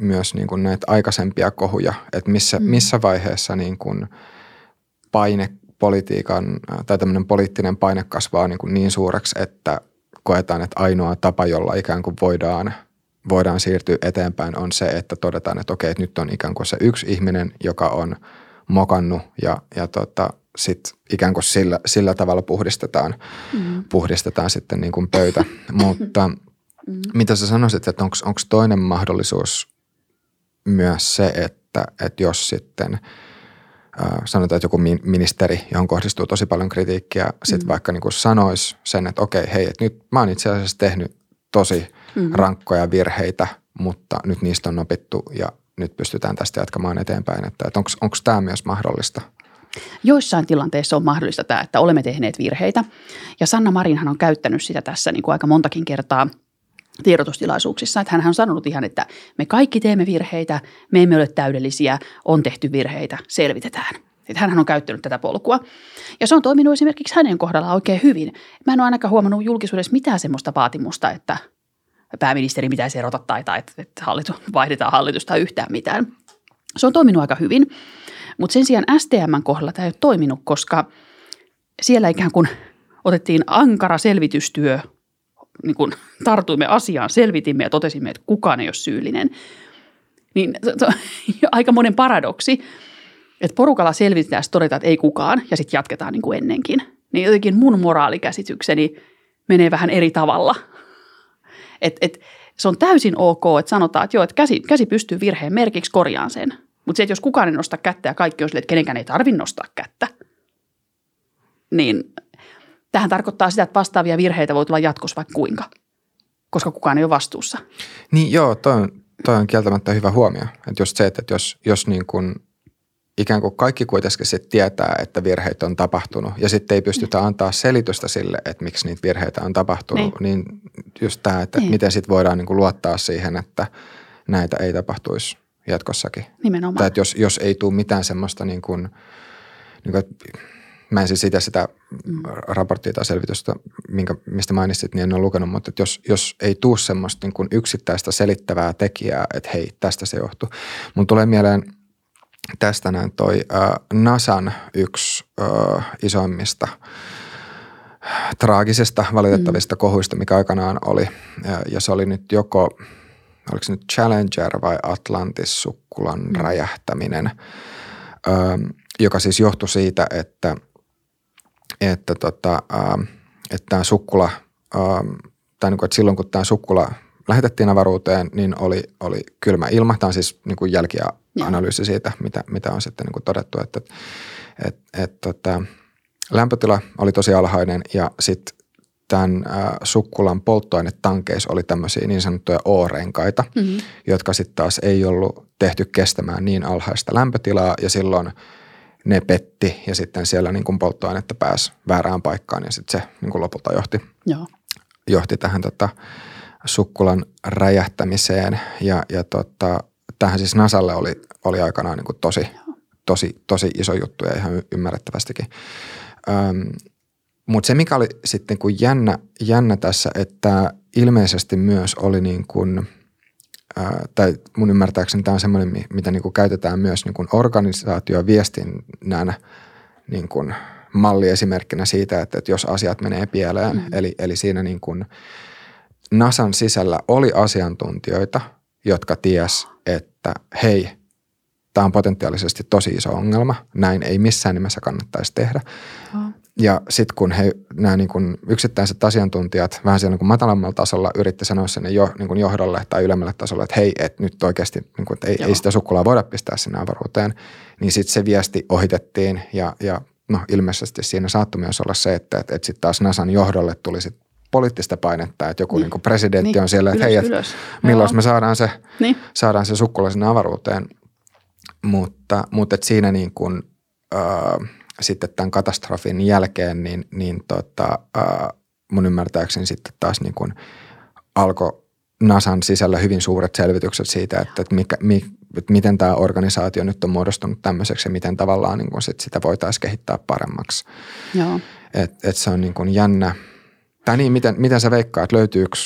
myös niin kuin näitä aikaisempia kohuja, että missä, mm. missä vaiheessa niin kuin paine politiikan tai tämmöinen poliittinen paine kasvaa niin, kuin niin suureksi, että koetaan, että ainoa tapa, jolla ikään kuin voidaan, voidaan siirtyä eteenpäin on se, että todetaan, että okei, että nyt on ikään kuin se yksi ihminen, joka on mokannut ja, ja tota, sitten ikään kuin sillä, sillä tavalla puhdistetaan, mm. puhdistetaan sitten niin kuin pöytä. Mutta mm. mitä sä sanoisit, että onko toinen mahdollisuus myös se, että, että jos sitten – sanotaan, että joku ministeri, johon kohdistuu tosi paljon kritiikkiä, sitten mm. vaikka niin kuin sanoisi sen, että okei, hei, että nyt mä oon itse asiassa tehnyt tosi mm. rankkoja virheitä, mutta nyt niistä on opittu ja nyt pystytään tästä jatkamaan eteenpäin. Että, että onko tämä myös mahdollista? Joissain tilanteissa on mahdollista tämä, että olemme tehneet virheitä. Ja Sanna Marinhan on käyttänyt sitä tässä niin kuin aika montakin kertaa – tiedotustilaisuuksissa, että hän on sanonut ihan, että me kaikki teemme virheitä, me emme ole täydellisiä, on tehty virheitä, selvitetään. Että hän on käyttänyt tätä polkua. Ja se on toiminut esimerkiksi hänen kohdallaan oikein hyvin. Mä en ole ainakaan huomannut julkisuudessa mitään semmoista vaatimusta, että pääministeri pitäisi erota tai, tai että, että hallitus, vaihdetaan hallitusta yhtään mitään. Se on toiminut aika hyvin, mutta sen sijaan STMn kohdalla tämä ei ole toiminut, koska siellä ikään kuin otettiin ankara selvitystyö, niin kuin tartuimme asiaan, selvitimme ja totesimme, että kukaan ei ole syyllinen. Niin se on aika monen paradoksi, että porukalla selvitetään, todeta, että ei kukaan ja sitten jatketaan niin kuin ennenkin. Niin jotenkin mun moraalikäsitykseni menee vähän eri tavalla. Et, et, se on täysin ok, että sanotaan, että joo, että käsi, käsi pystyy virheen merkiksi, korjaan sen. Mutta se, että jos kukaan ei nosta kättä ja kaikki on sille, että kenenkään ei tarvitse nostaa kättä, niin tähän tarkoittaa sitä, että vastaavia virheitä voi tulla jatkossa vaikka kuinka, koska kukaan ei ole vastuussa. Niin joo, toi on, toi on kieltämättä hyvä huomio. Että just se, että jos, jos niin kuin ikään kuin kaikki kuitenkin sitten tietää, että virheitä on tapahtunut ja sitten ei pystytä antaa selitystä sille, että miksi niitä virheitä on tapahtunut, niin, niin just tämä, että niin. miten sitten voidaan niin kuin luottaa siihen, että näitä ei tapahtuisi jatkossakin. Nimenomaan. Tai että jos, jos ei tule mitään semmoista niin kuin, niin kuin, mä en siis sitä, sitä mm. raporttia tai selvitystä, minkä, mistä mainitsit, niin en ole lukenut, mutta että jos, jos ei tule semmoista niin kuin yksittäistä selittävää tekijää, että hei, tästä se johtuu. Mun tulee mieleen – tästä näin toi äh, NASAn yksi äh, isoimmista traagisesta valitettavista mm. kohuista, mikä aikanaan oli. Ja, ja se oli nyt joko, oliko se nyt Challenger vai Atlantis-sukkulan mm. räjähtäminen, ähm, joka siis johtui siitä, että, että, tota, ähm, että tämä sukkula, ähm, tai niin kuin, että silloin kun tämä sukkula lähetettiin avaruuteen, niin oli, oli kylmä ilma. Tämä on siis niin kuin jälki- ja analyysi siitä, mitä, mitä on sitten niin kuin todettu, että et, et, tota, lämpötila oli tosi alhainen ja sitten tämän äh, sukkulan polttoainetankeissa oli tämmöisiä niin sanottuja O-renkaita, mm-hmm. jotka sitten taas ei ollut tehty kestämään niin alhaista lämpötilaa ja silloin ne petti ja sitten siellä niin kuin polttoainetta pääsi väärään paikkaan ja sitten se niin kuin lopulta johti, Joo. johti tähän tota, sukkulan räjähtämiseen ja, ja tota, tähän siis Nasalle oli, oli aikanaan niin kuin tosi, tosi, tosi iso juttu ja ihan ymmärrettävästikin. Öm, mutta se, mikä oli sitten kuin jännä, jännä tässä, että ilmeisesti myös oli niin kuin, tai mun ymmärtääkseni tämä on semmoinen, mitä niin kuin käytetään myös niin kuin organisaatio viestinnän niin kuin malliesimerkkinä siitä, että, että jos asiat menee pieleen, mm. eli, eli siinä niin kuin NASAn sisällä oli asiantuntijoita, jotka ties, että hei, tämä on potentiaalisesti tosi iso ongelma, näin ei missään nimessä kannattaisi tehdä. Oh. Ja sitten kun he, nämä niin kuin yksittäiset asiantuntijat vähän siellä niin kuin matalammalla tasolla yritti sanoa sinne jo, niin kuin johdolle tai ylemmälle tasolle, että hei, että nyt oikeasti niin kuin, että ei, ei sitä sukkulaa voida pistää sinne avaruuteen, niin sitten se viesti ohitettiin ja, ja no ilmeisesti siinä saattoi myös olla se, että, että, että sitten taas NASAn johdolle tuli sit poliittista painetta, että joku niin. Niin presidentti niin. on siellä, että ylös, hei, että milloin me saadaan se, niin. saadaan se sukkula sinne avaruuteen. Mutta, mutta että siinä niin kuin, äh, sitten tämän katastrofin jälkeen, niin, niin tota, äh, mun ymmärtääkseni sitten taas niin kuin alkoi NASAn sisällä hyvin suuret selvitykset siitä, että, että, mikä, mi, että miten tämä organisaatio nyt on muodostunut tämmöiseksi ja miten tavallaan niin kuin sit sitä voitaisiin kehittää paremmaksi. Joo. Et, et se on niin kuin jännä – tai niin, miten, miten sä veikkaat, löytyykö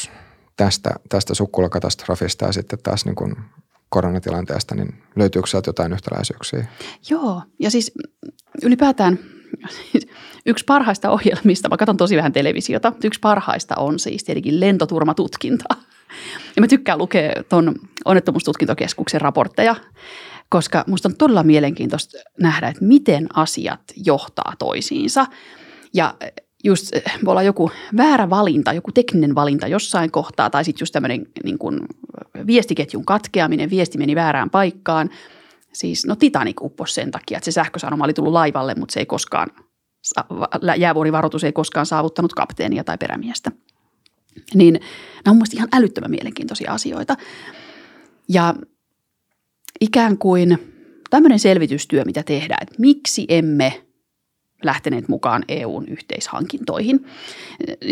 tästä, tästä sukkulakatastrofista ja sitten taas niin kuin koronatilanteesta, niin löytyykö sieltä jotain yhtäläisyyksiä? Joo, ja siis ylipäätään yksi parhaista ohjelmista, mä katson tosi vähän televisiota, yksi parhaista on siis tietenkin lentoturmatutkinta. Ja mä tykkään lukea tuon onnettomuustutkintokeskuksen raportteja, koska musta on todella mielenkiintoista nähdä, että miten asiat johtaa toisiinsa. Ja just eh, voi olla joku väärä valinta, joku tekninen valinta jossain kohtaa tai sitten just tämmöinen niin viestiketjun katkeaminen, viesti meni väärään paikkaan. Siis no Titanic upposi sen takia, että se sähkösanoma oli tullut laivalle, mutta se ei koskaan, jäävuorivaroitus ei koskaan saavuttanut kapteenia tai perämiestä. Niin nämä on mielestäni ihan älyttömän mielenkiintoisia asioita. Ja ikään kuin tämmöinen selvitystyö, mitä tehdään, että miksi emme – lähteneet mukaan EUn yhteishankintoihin.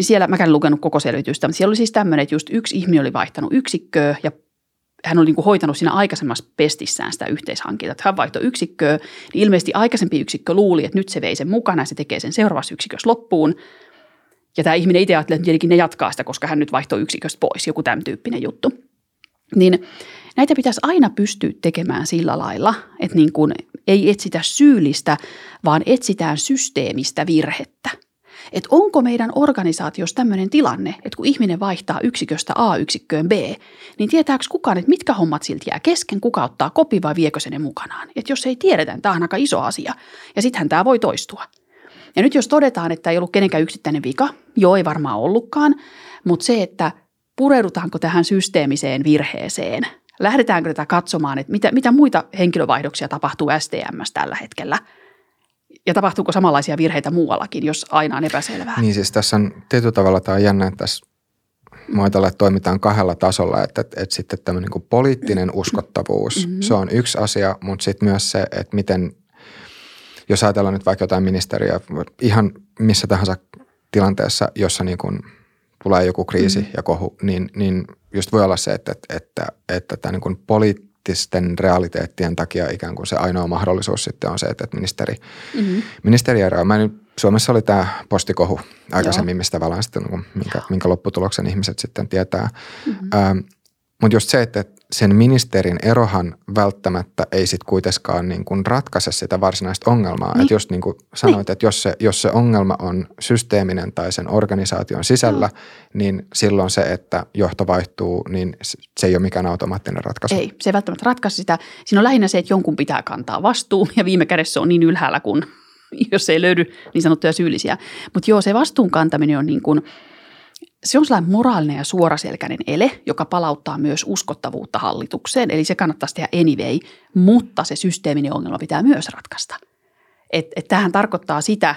Siellä mä en lukenut koko selvitystä, mutta siellä oli siis tämmöinen, että just yksi ihminen oli vaihtanut yksikköä ja hän oli niin kuin hoitanut siinä aikaisemmassa pestissään sitä yhteishankintaa. Hän vaihtoi yksikköä, niin ilmeisesti aikaisempi yksikkö luuli, että nyt se vei sen mukana ja se tekee sen seuraavassa yksikössä loppuun. Ja tämä ihminen itse ajattelee, että ne jatkaa sitä, koska hän nyt vaihtoi yksiköstä pois, joku tämän tyyppinen juttu. Niin näitä pitäisi aina pystyä tekemään sillä lailla, että niin kuin ei etsitä syyllistä, vaan etsitään systeemistä virhettä. Että onko meidän organisaatiossa tämmöinen tilanne, että kun ihminen vaihtaa yksiköstä A-yksikköön B, niin tietääkö kukaan, että mitkä hommat silti jää kesken, kuka ottaa kopi vai viekö se ne mukanaan. Että jos ei tiedetä, niin tämä on aika iso asia ja sittenhän tämä voi toistua. Ja nyt jos todetaan, että ei ollut kenenkään yksittäinen vika, joo ei varmaan ollutkaan, mutta se, että pureudutaanko tähän systeemiseen virheeseen, lähdetäänkö tätä katsomaan, että mitä, mitä muita henkilövaihdoksia tapahtuu STMssä tällä hetkellä – ja tapahtuuko samanlaisia virheitä muuallakin, jos aina on epäselvää? Niin siis tässä on tietyllä tavalla tämä on jännä, että tässä Muotoilla, että toimitaan kahdella tasolla, että, että, että sitten tämmöinen niin poliittinen uskottavuus, mm-hmm. se on yksi asia, mutta sitten myös se, että miten, jos ajatellaan nyt vaikka jotain ministeriä, ihan missä tahansa tilanteessa, jossa niin kuin tulee joku kriisi mm-hmm. ja kohu, niin, niin just voi olla se, että, että, että, että tämä niin kuin poliittinen poliittisten realiteettien takia ikään kuin se ainoa mahdollisuus sitten on se, että ministeri, mm-hmm. ministeri eroaa. Mä nyt, Suomessa oli tämä postikohu aikaisemmin, Joo. mistä tavallaan sitten, niin minkä, minkä lopputuloksen ihmiset sitten tietää. Mm-hmm. Ähm, mutta just se, että sen ministerin erohan välttämättä ei sitten kuitenkaan niin kuin ratkaise sitä varsinaista ongelmaa. Niin. Että just niin kuin sanoit, niin. että jos se, jos se ongelma on systeeminen tai sen organisaation sisällä, no. niin silloin se, että johto vaihtuu, niin se ei ole mikään automaattinen ratkaisu. Ei, se ei välttämättä ratkaise sitä. Siinä on lähinnä se, että jonkun pitää kantaa vastuu ja viime kädessä on niin ylhäällä kuin jos ei löydy niin sanottuja syyllisiä. Mutta joo, se vastuun kantaminen on niin kuin – se on sellainen moraalinen ja suoraselkäinen ele, joka palauttaa myös uskottavuutta hallitukseen. Eli se kannattaisi tehdä anyway, mutta se systeeminen ongelma pitää myös ratkaista. Et, et tarkoittaa sitä,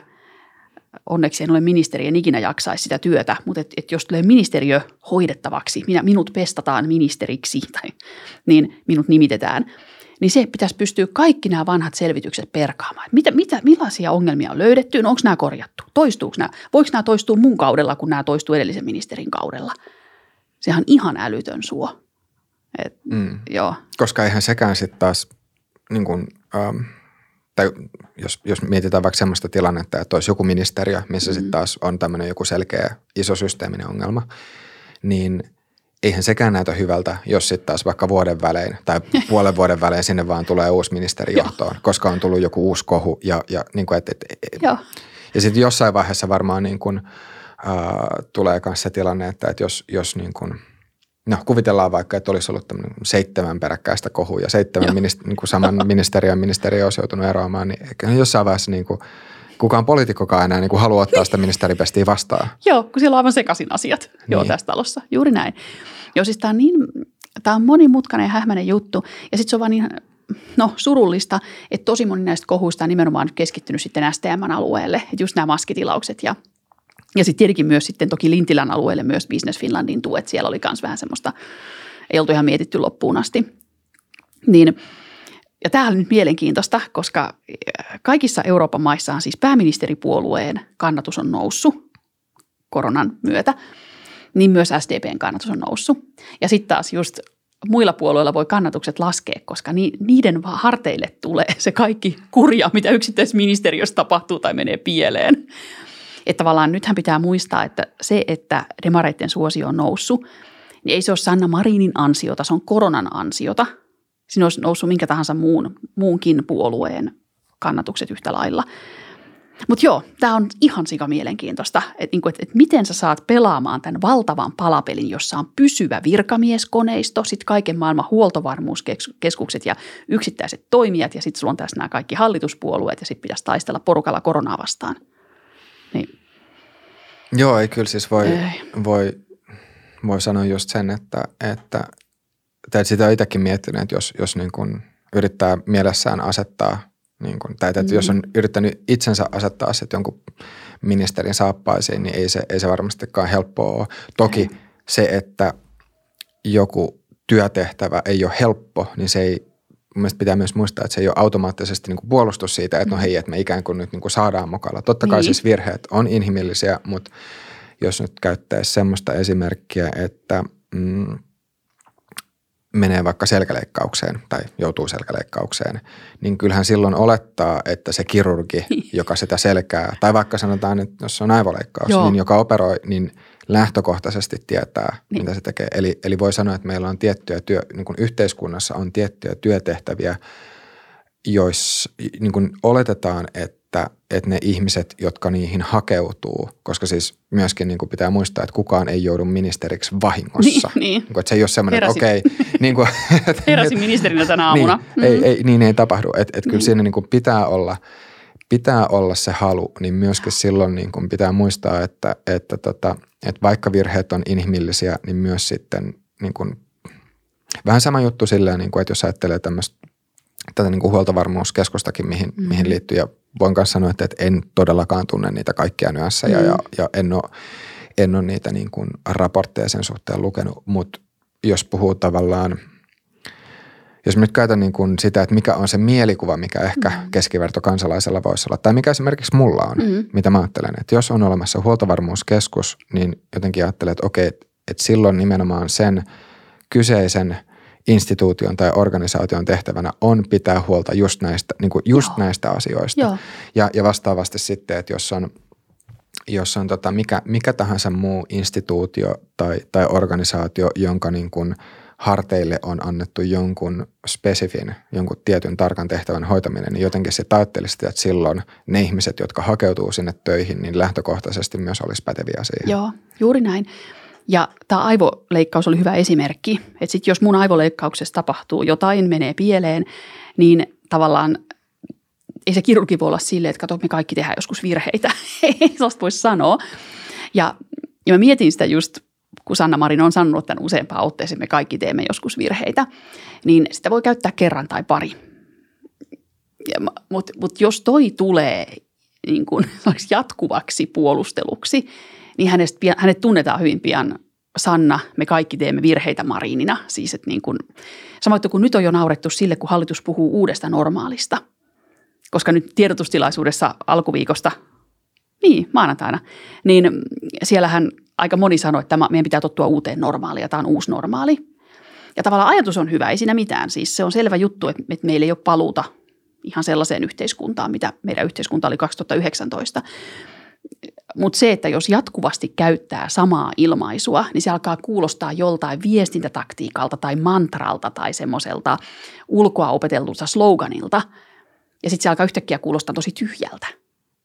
onneksi en ole ministeri, en ikinä jaksaisi sitä työtä, mutta et, et jos tulee ministeriö hoidettavaksi, minä, minut pestataan ministeriksi tai niin minut nimitetään – niin se pitäisi pystyä kaikki nämä vanhat selvitykset perkaamaan. Mitä, mitä, millaisia ongelmia on löydetty, no onko nämä korjattu, toistuuko nämä, voiko nämä toistua mun kaudella, kun nämä toistuu edellisen ministerin kaudella. Sehän on ihan älytön suo. Et, mm. joo. Koska eihän sekään sitten taas, niin kuin, ähm, tai jos, jos mietitään vaikka sellaista tilannetta, että olisi joku ministeriö, missä mm. sitten taas on tämmöinen joku selkeä iso systeeminen ongelma, niin – eihän sekään näytä hyvältä, jos sitten taas vaikka vuoden välein tai puolen vuoden välein sinne vaan tulee uusi ministeri johtoon, koska on tullut joku uusi kohu. Ja, ja, niin kuin, et, et, et, ja sitten jossain vaiheessa varmaan niin kuin, äh, tulee myös se tilanne, että, että jos, jos niin kuin, no kuvitellaan vaikka, että olisi ollut seitsemän peräkkäistä kohua ja seitsemän minist- niin kuin saman ministeriön ministeri olisi joutunut eroamaan, niin jossain vaiheessa niin kuin, kukaan poliitikkokaan enää niin kuin haluaa ottaa sitä ministeripestiä vastaan. Joo, kun siellä on aivan sekaisin asiat niin. joo, tässä talossa. Juuri näin. Joo, siis tämä on niin, tämä on monimutkainen ja hähmäinen juttu. Ja sitten se on vaan niin, no surullista, että tosi moni näistä kohuista on nimenomaan keskittynyt sitten STM-alueelle. Että just nämä maskitilaukset ja ja sitten tietenkin myös sitten toki Lintilän alueelle myös Business Finlandin tuet. Siellä oli myös vähän semmoista, ei oltu ihan mietitty loppuun asti. Niin, ja tämä on nyt mielenkiintoista, koska kaikissa Euroopan maissa on siis pääministeripuolueen kannatus on noussut koronan myötä – niin myös SDPn kannatus on noussut. Ja sitten taas just muilla puolueilla voi kannatukset laskea, koska ni, niiden harteille tulee se kaikki kurja, mitä yksittäisessä ministeriössä tapahtuu tai menee pieleen. Että tavallaan nythän pitää muistaa, että se, että demareiden suosio on noussut, niin ei se ole Sanna Marinin ansiota, se on koronan ansiota. Siinä olisi noussut minkä tahansa muun, muunkin puolueen kannatukset yhtä lailla. Mutta joo, tämä on ihan sika mielenkiintoista, että niinku, et, et miten sä saat pelaamaan tämän valtavan palapelin, jossa on pysyvä virkamieskoneisto, sitten kaiken maailman huoltovarmuuskeskukset ja yksittäiset toimijat ja sitten sulla on tässä nämä kaikki hallituspuolueet ja sitten pitäisi taistella porukalla koronaa vastaan. Niin. Joo, ei kyllä siis voi, voi, voi sanoa just sen, että, että tai sitä on itsekin miettinyt, että jos, jos niin kun yrittää mielessään asettaa – niin kuin, tai että mm. jos on yrittänyt itsensä asettaa sitten jonkun ministerin saappaisiin, niin ei se, ei se varmastikaan helppoa ole. Toki mm. se, että joku työtehtävä ei ole helppo, niin se ei, mielestäni pitää myös muistaa, että se ei ole automaattisesti niin kuin puolustus siitä, että no hei, että me ikään kuin nyt niin kuin saadaan mukana. Totta kai niin. siis virheet on inhimillisiä, mutta jos nyt käyttäisi semmoista esimerkkiä, että mm, menee vaikka selkäleikkaukseen tai joutuu selkäleikkaukseen, niin kyllähän silloin olettaa, että se kirurgi, joka sitä selkää, tai vaikka sanotaan, että jos on aivoleikkaus, Joo. niin joka operoi, niin lähtökohtaisesti tietää, Niin. mitä se tekee. Eli, eli voi sanoa, että meillä on tiettyjä työ, niin kuin yhteiskunnassa on tiettyjä työtehtäviä, joissa niin kuin oletetaan, että, että ne ihmiset, jotka niihin hakeutuu, koska siis myöskin niin kuin pitää muistaa, että kukaan ei joudu ministeriksi vahingossa. Niin, niin. Niin kuin, että se ei ole semmoinen, että okei, niin kuin, että Heräsin ministerinä tänä aamuna. niin, ei, ei, niin ei tapahdu. Että et kyllä siinä niin kuin pitää olla pitää olla se halu, niin myöskin silloin niin kuin pitää muistaa, että, että, tota, että vaikka virheet on inhimillisiä, niin myös sitten niin kuin, vähän sama juttu silleen, niin kuin, että jos ajattelee tämmöistä tätä niin kuin huoltovarmuuskeskustakin, mihin, mm. mihin liittyy ja voin kanssa sanoa, että, että en todellakaan tunne niitä kaikkia nyansseja mm. ja, ja en ole, en ole niitä niin kuin raportteja sen suhteen lukenut, mutta jos puhuu tavallaan, jos nyt käytän niin kuin sitä, että mikä on se mielikuva, mikä ehkä mm. keskiverto kansalaisella voisi olla, tai mikä esimerkiksi mulla on, mm. mitä mä ajattelen, että jos on olemassa huoltovarmuuskeskus, niin jotenkin ajattelen, että okei, että, että silloin nimenomaan sen kyseisen instituution tai organisaation tehtävänä on pitää huolta just näistä, niin kuin just Joo. näistä asioista. Joo. Ja, ja vastaavasti sitten, että jos on, jos on tota mikä, mikä tahansa muu instituutio tai, tai organisaatio, jonka niin kuin harteille on annettu jonkun spesifin, jonkun tietyn tarkan tehtävän hoitaminen, niin jotenkin se ajattelisi, että silloin ne ihmiset, jotka hakeutuu sinne töihin, niin lähtökohtaisesti myös olisi päteviä siihen. Joo, juuri näin. Ja tämä aivoleikkaus oli hyvä esimerkki, että sit jos mun aivoleikkauksessa tapahtuu jotain, menee pieleen, niin tavallaan ei se kirurgi voi olla silleen, että kato, me kaikki tehdään joskus virheitä. ei sellaista voi sanoa. Ja, ja mä mietin sitä just, kun Sanna Marin on sanonut tämän useampaan otteeseen, me kaikki teemme joskus virheitä, niin sitä voi käyttää kerran tai pari. Mutta mut jos toi tulee niin kuin, jatkuvaksi puolusteluksi, niin hänestä, hänet tunnetaan hyvin pian Sanna, me kaikki teemme virheitä Marinina. Siis, että niin kuin, samoin kuin nyt on jo naurettu sille, kun hallitus puhuu uudesta normaalista. Koska nyt tiedotustilaisuudessa alkuviikosta, niin maanantaina, niin siellähän aika moni sanoi, että tämä, meidän pitää tottua uuteen normaaliin ja tämä on uusi normaali. Ja tavallaan ajatus on hyvä, ei siinä mitään. Siis se on selvä juttu, että, että meillä ei ole paluuta ihan sellaiseen yhteiskuntaan, mitä meidän yhteiskunta oli 2019. Mutta se, että jos jatkuvasti käyttää samaa ilmaisua, niin se alkaa kuulostaa joltain viestintätaktiikalta tai mantralta tai semmoiselta ulkoa opetellulta sloganilta. Ja sitten se alkaa yhtäkkiä kuulostaa tosi tyhjältä.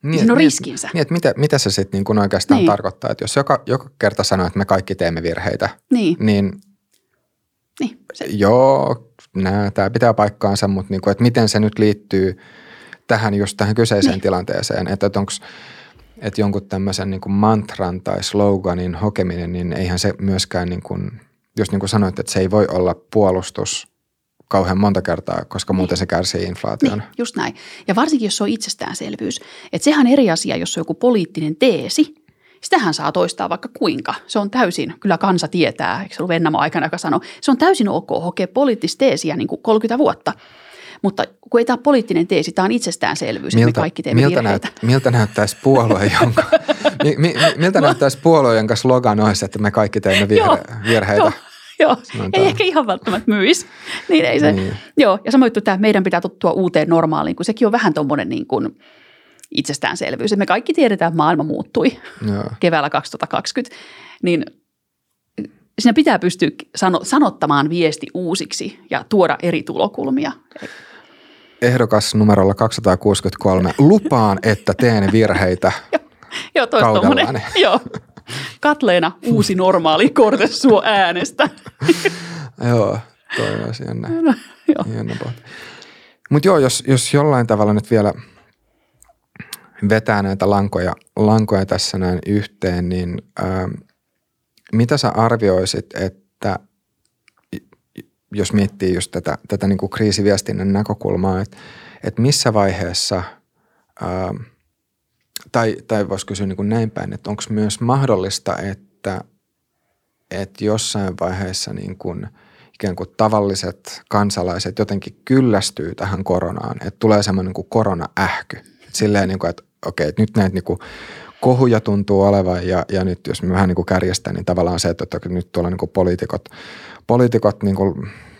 Niin, siinä on että- riskinsä. Niin, että mitä, mitä se sitten niin oikeastaan Niin. tarkoittaa, että jos joka, joka kerta sanoo, että me kaikki teemme virheitä, Niin, niin niin se, joo, nää, tämä pitää paikkaansa, mutta niin kuin, että miten se nyt liittyy tähän just tähän kyseiseen niin. tilanteeseen, että, että onko että jonkun tämmöisen niin kuin mantran tai sloganin hokeminen, niin eihän se myöskään, niin kuin, just niin kuin sanoit, että se ei voi olla puolustus kauhean monta kertaa, koska muuten se kärsii inflaation. Niin, just näin. Ja varsinkin, jos se on itsestäänselvyys. Että sehän on eri asia, jos on joku poliittinen teesi. Sitähän saa toistaa vaikka kuinka. Se on täysin, kyllä kansa tietää, eikö se ollut Vennamo aikana, joka sanoi, se on täysin ok hokea poliittista teesiä niin kuin 30 vuotta. Mutta kun ei tämä ole poliittinen teesi, tämä on itsestäänselvyys, että me kaikki teemme miltä, virheitä. näyt, miltä näyttäisi puolue, jonka, mi, mi, miltä näyttäisi puolue, jonka slogan olisi, että me kaikki teemme virhe, Joo, virheitä? Joo, joo. Sanotaan. ei ehkä ihan välttämättä myisi. Niin ei se. Niin. Joo, ja samoin juttu, että meidän pitää tottua uuteen normaaliin, kun sekin on vähän tuommoinen niin kuin itsestäänselvyys. Että me kaikki tiedetään, että maailma muuttui Joo. keväällä 2020, niin siinä pitää pystyä sano, sanottamaan viesti uusiksi ja tuoda eri tulokulmia. Ehdokas numerolla 263. Lupaan, että teen virheitä. Joo, tommonen, joo. Katleena uusi normaali kortessuo äänestä. Joo, toi olisi jännä. No, joo. Mutta joo, jos, jos jollain tavalla nyt vielä vetää näitä lankoja, lankoja tässä näin yhteen, niin ähm, mitä sä arvioisit, että jos miettii just tätä, tätä niin kuin kriisiviestinnän näkökulmaa, että, että missä vaiheessa, ähm, tai, tai voisi kysyä niin kuin näin päin, että onko myös mahdollista, että, että jossain vaiheessa niin kuin ikään kuin tavalliset kansalaiset jotenkin kyllästyy tähän koronaan, että tulee semmoinen kuin korona-ähky. Silleen, niin kuin, että okei, nyt näitä niin kuin kohuja tuntuu olevan ja, ja nyt jos me vähän niin kuin niin tavallaan se, että, että nyt tuolla niin kuin poliitikot, poliitikot niin kuin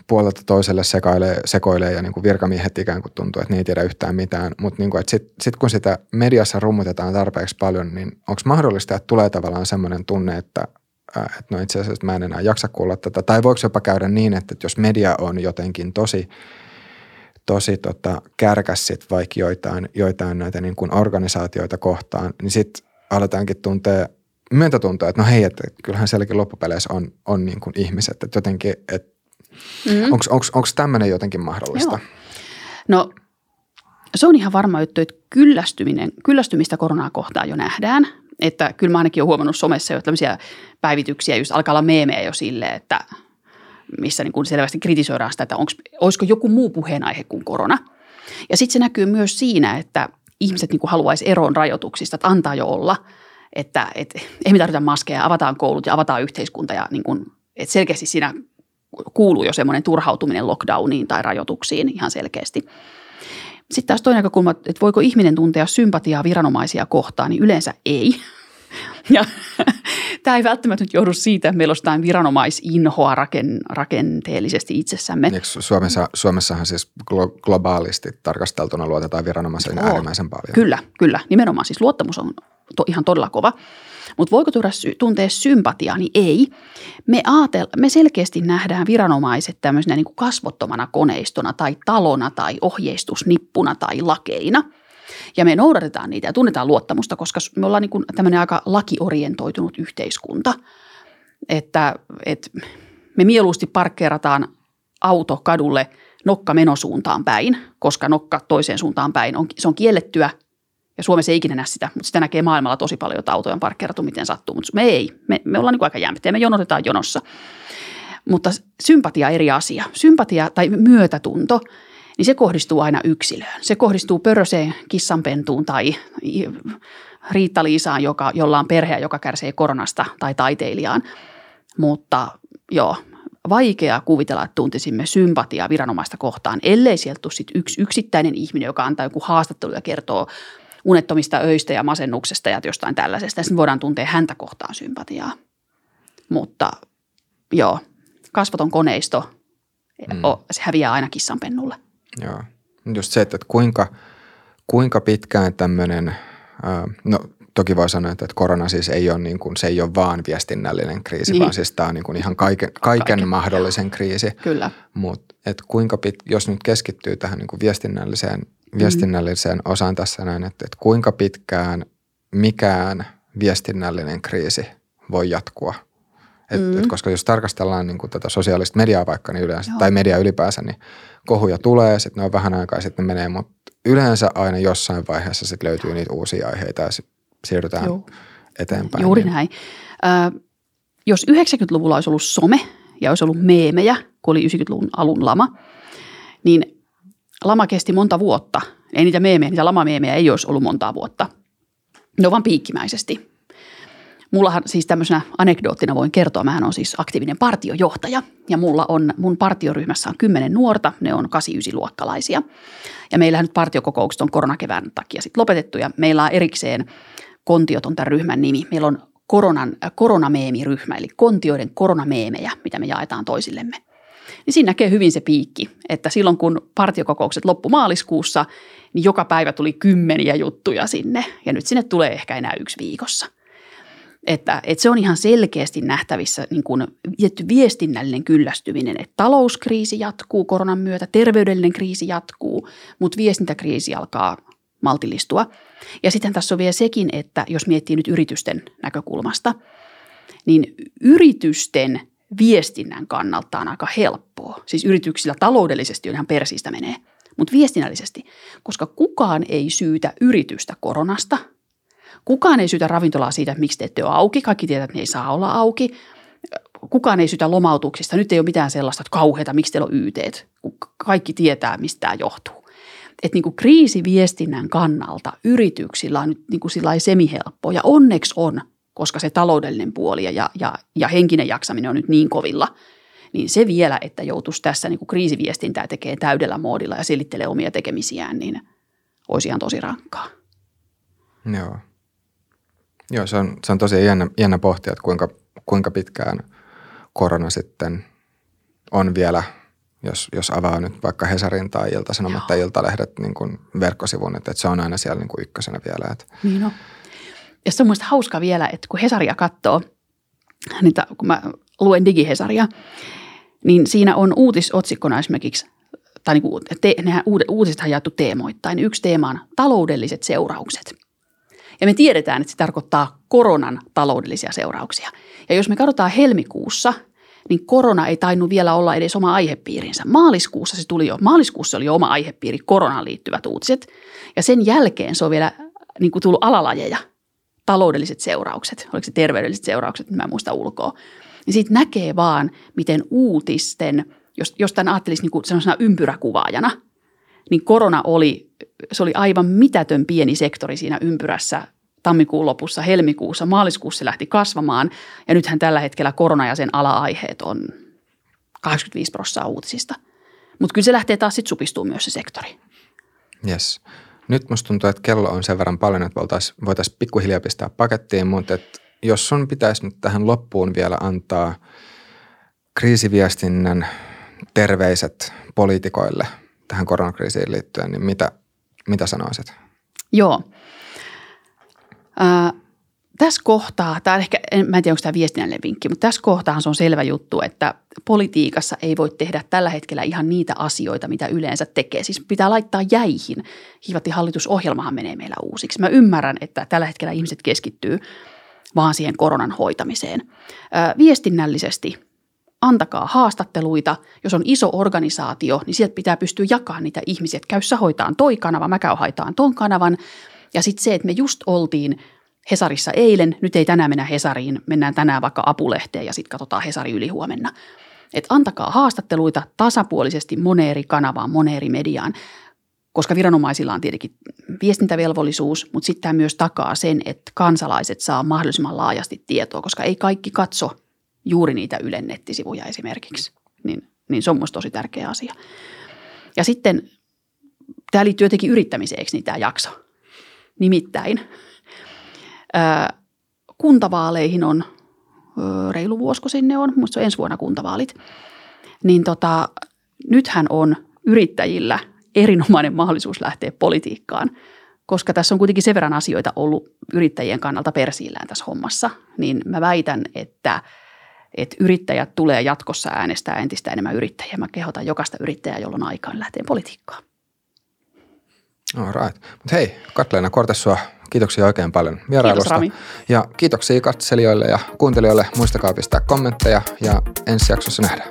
puolelta toiselle sekoilee, sekoilee ja niin kuin virkamiehet ikään kuin tuntuu, että ne ei tiedä yhtään mitään. Mutta niin sitten sit kun sitä mediassa rummutetaan tarpeeksi paljon, niin onko mahdollista, että tulee tavallaan semmoinen tunne, että, että no itse asiassa mä en enää jaksa kuulla tätä. Tai voiko jopa käydä niin, että jos media on jotenkin tosi, tosi tota, kärkäs sit vaikka joitain, joitain näitä niin kuin organisaatioita kohtaan, niin sitten aletaankin tuntea myötätuntoa, että no hei, että kyllähän sielläkin loppupeleissä on, on niin kuin ihmiset, että jotenkin, että Mm. Onko tämmöinen jotenkin mahdollista? Joo. No se on ihan varma juttu, että kyllästyminen, kyllästymistä koronaa kohtaan jo nähdään. Että kyllä mä ainakin olen huomannut somessa jo tämmöisiä päivityksiä, just alkaa olla meemejä jo silleen, että missä niin kuin selvästi kritisoidaan sitä, että onks, olisiko joku muu puheenaihe kuin korona. Ja sitten se näkyy myös siinä, että ihmiset niin kuin haluaisi eroon rajoituksista, että antaa jo olla, että et, ei me tarvita maskeja, avataan koulut ja avataan yhteiskunta ja niin kuin, että selkeästi siinä kuuluu jo semmoinen turhautuminen lockdowniin tai rajoituksiin ihan selkeästi. Sitten taas toinen näkökulma, että voiko ihminen tuntea sympatiaa viranomaisia kohtaan, niin yleensä ei. Ja tämä ei välttämättä nyt johdu siitä, että meillä olisi jotain viranomaisinhoa raken, rakenteellisesti itsessämme. Eikö Suomessa, Suomessahan siis globaalisti tarkasteltuna luotetaan viranomaisen äärimmäisen paljon. Kyllä, kyllä. Nimenomaan siis luottamus on to, ihan todella kova. Mutta voiko tuoda tuntea sympatiaa, niin ei. Me, aatel, me selkeästi nähdään viranomaiset tämmöisenä niin kuin kasvottomana koneistona tai talona tai ohjeistusnippuna tai lakeina. Ja me noudatetaan niitä ja tunnetaan luottamusta, koska me ollaan niin kuin tämmöinen aika lakiorientoitunut yhteiskunta. Että, että me mieluusti parkkeerataan auto kadulle nokka menosuuntaan päin, koska nokka toiseen suuntaan päin on, se on kiellettyä ja Suomessa ei ikinä näe sitä, mutta sitä näkee maailmalla tosi paljon, että autoja on parkkeerattu miten sattuu. Mutta me ei. Me, me ollaan niin aika jämptiä. Me jonotetaan jonossa. Mutta sympatia eri asia. Sympatia tai myötätunto, niin se kohdistuu aina yksilöön. Se kohdistuu pöröseen kissanpentuun tai Riitta-Liisaan, joka, jolla on perhe, joka kärsii koronasta, tai taiteilijaan. Mutta joo, vaikea kuvitella, että tuntisimme sympatiaa viranomaista kohtaan, ellei sieltä tule sit yksi yksittäinen ihminen, joka antaa joku haastattelu ja kertoo unettomista öistä ja masennuksesta ja jostain tällaisesta. Sitten voidaan tuntea häntä kohtaan sympatiaa. Mutta joo, kasvoton koneisto, mm. se häviää aina kissanpennulle. Joo, just se, että kuinka, kuinka pitkään tämmöinen, no toki voi sanoa, että korona siis ei ole, niin kuin, se ei ole vaan viestinnällinen kriisi, niin. vaan siis tämä on niin kuin ihan kaiken, kaiken, kaiken mahdollisen kriisi. Kyllä. Mutta kuinka pit, jos nyt keskittyy tähän niin kuin viestinnälliseen viestinnälliseen osaan tässä näin, että, että kuinka pitkään mikään viestinnällinen kriisi voi jatkua. Et, mm. et koska jos tarkastellaan niin kuin tätä sosiaalista mediaa vaikka niin yleensä, Joo. tai media ylipäänsä, niin kohuja tulee, sitten ne on vähän aikaa sitten menee, mutta yleensä aina jossain vaiheessa sitten löytyy niitä uusia aiheita ja siirrytään Joo. eteenpäin. Juuri niin. näin. Ö, jos 90-luvulla olisi ollut some ja olisi ollut meemejä, kun oli 90-luvun alun lama, niin lama kesti monta vuotta. Ei niitä meemejä, niitä lamameemejä ei olisi ollut montaa vuotta. Ne on vaan piikkimäisesti. Mullahan siis tämmöisenä anekdoottina voin kertoa, mähän on siis aktiivinen partiojohtaja ja mulla on, mun partioryhmässä on kymmenen nuorta, ne on 8-9-luokkalaisia. Ja meillähän nyt partiokokoukset on koronakevään takia sitten lopetettu ja meillä on erikseen Kontiot on tämän ryhmän nimi. Meillä on koronan, koronameemiryhmä, eli kontioiden koronameemejä, mitä me jaetaan toisillemme niin siinä näkee hyvin se piikki, että silloin kun partiokokoukset loppu maaliskuussa, niin joka päivä tuli kymmeniä juttuja sinne ja nyt sinne tulee ehkä enää yksi viikossa. Että, että se on ihan selkeästi nähtävissä niin kuin viestinnällinen kyllästyminen, että talouskriisi jatkuu koronan myötä, terveydellinen kriisi jatkuu, mutta viestintäkriisi alkaa maltillistua. Ja sitten tässä on vielä sekin, että jos miettii nyt yritysten näkökulmasta, niin yritysten viestinnän kannalta on aika helppoa. Siis yrityksillä taloudellisesti on ihan persistä menee, mutta viestinnällisesti, koska kukaan ei syytä yritystä koronasta. Kukaan ei syytä ravintolaa siitä, että miksi te ette ole auki. Kaikki tietävät, että ne ei saa olla auki. Kukaan ei syytä lomautuksista. Nyt ei ole mitään sellaista, että kauheita, miksi teillä on yteet. Kaikki tietää, mistä tämä johtuu. Että niin kuin kriisiviestinnän kannalta yrityksillä on nyt niin kuin semihelppo ja onneksi on koska se taloudellinen puoli ja, ja, ja henkinen jaksaminen on nyt niin kovilla, niin se vielä, että joutuisi tässä niin kuin kriisiviestintää tekee täydellä moodilla ja selittelee omia tekemisiään, niin olisi ihan tosi rankkaa. Joo. Joo, se on, se on tosi jännä, jännä pohtia, että kuinka, kuinka pitkään korona sitten on vielä jos, jos avaa nyt vaikka Hesarin tai Ilta-Sanomat tai Iltalehdet niin kuin verkkosivun, että, että se on aina siellä niin kuin ykkösenä vielä. Että. Niin on. Ja se on mielestäni hauska vielä, että kun Hesaria katsoo, niin ta, kun mä luen digihesaria, niin siinä on uutisotsikkona esimerkiksi, tai niin kuin, te, nehän uutiset on jaettu teemoittain. Yksi teema on taloudelliset seuraukset. Ja me tiedetään, että se tarkoittaa koronan taloudellisia seurauksia. Ja jos me katsotaan helmikuussa – niin korona ei tainnut vielä olla edes oma aihepiirinsä. Maaliskuussa se tuli jo, maaliskuussa oli jo oma aihepiiri, koronaan liittyvät uutiset. Ja sen jälkeen se on vielä niin kuin tullut alalajeja, taloudelliset seuraukset, oliko se terveydelliset seuraukset, mä en muista ulkoa. Niin siitä näkee vaan, miten uutisten, jos, jos tämän ajattelisi niin kuin ympyräkuvaajana, niin korona oli, se oli aivan mitätön pieni sektori siinä ympyrässä tammikuun lopussa, helmikuussa, maaliskuussa se lähti kasvamaan ja nythän tällä hetkellä korona ja sen ala-aiheet on 85 prosenttia uutisista. Mutta kyllä se lähtee taas sitten supistuu myös se sektori. Yes. Nyt musta tuntuu, että kello on sen verran paljon, että voitaisiin voitais pikkuhiljaa pistää pakettiin, mutta et jos sun pitäisi nyt tähän loppuun vielä antaa kriisiviestinnän terveiset poliitikoille tähän koronakriisiin liittyen, niin mitä, mitä sanoisit? Joo. Tässä kohtaa, tämä ehkä, en, mä en tiedä onko tämä viestinnällinen vinkki, mutta tässä kohtaa se on selvä juttu, että politiikassa ei voi tehdä tällä hetkellä ihan niitä asioita, mitä yleensä tekee. Siis pitää laittaa jäihin. Hivatti hallitusohjelmahan menee meillä uusiksi. Mä ymmärrän, että tällä hetkellä ihmiset keskittyy vaan siihen koronan hoitamiseen. Ää, viestinnällisesti antakaa haastatteluita. Jos on iso organisaatio, niin sieltä pitää pystyä jakamaan niitä ihmisiä. Että käy sä hoitaan toi kanava, mä käyn hoitaan ton kanavan – ja sitten se, että me just oltiin Hesarissa eilen, nyt ei tänään mennä Hesariin, mennään tänään vaikka Apulehteen ja sitten katsotaan Hesari yli huomenna. Et antakaa haastatteluita tasapuolisesti moneen eri kanavaan, moneen eri mediaan, koska viranomaisilla on tietenkin viestintävelvollisuus, mutta sitten tämä myös takaa sen, että kansalaiset saa mahdollisimman laajasti tietoa, koska ei kaikki katso juuri niitä Ylen nettisivuja esimerkiksi. Niin, niin se on minusta tosi tärkeä asia. Ja sitten tämä liittyy jotenkin yrittämiseen, eikö niin tämä jakso? Nimittäin kuntavaaleihin on reilu vuosko sinne on, muista on ensi vuonna kuntavaalit. Niin tota, nythän on yrittäjillä erinomainen mahdollisuus lähteä politiikkaan, koska tässä on kuitenkin sen verran asioita ollut yrittäjien kannalta persiillään tässä hommassa, niin mä väitän, että, että yrittäjät tulee jatkossa äänestää entistä enemmän yrittäjiä. Mä kehotan jokaista yrittäjää, jolla on aikaa, niin lähteä politiikkaan. All right. Mut hei, Katleena Kortessua, kiitoksia oikein paljon vierailusta. Kiitos, Rami. Ja kiitoksia katselijoille ja kuuntelijoille. Muistakaa pistää kommentteja ja ensi jaksossa nähdään.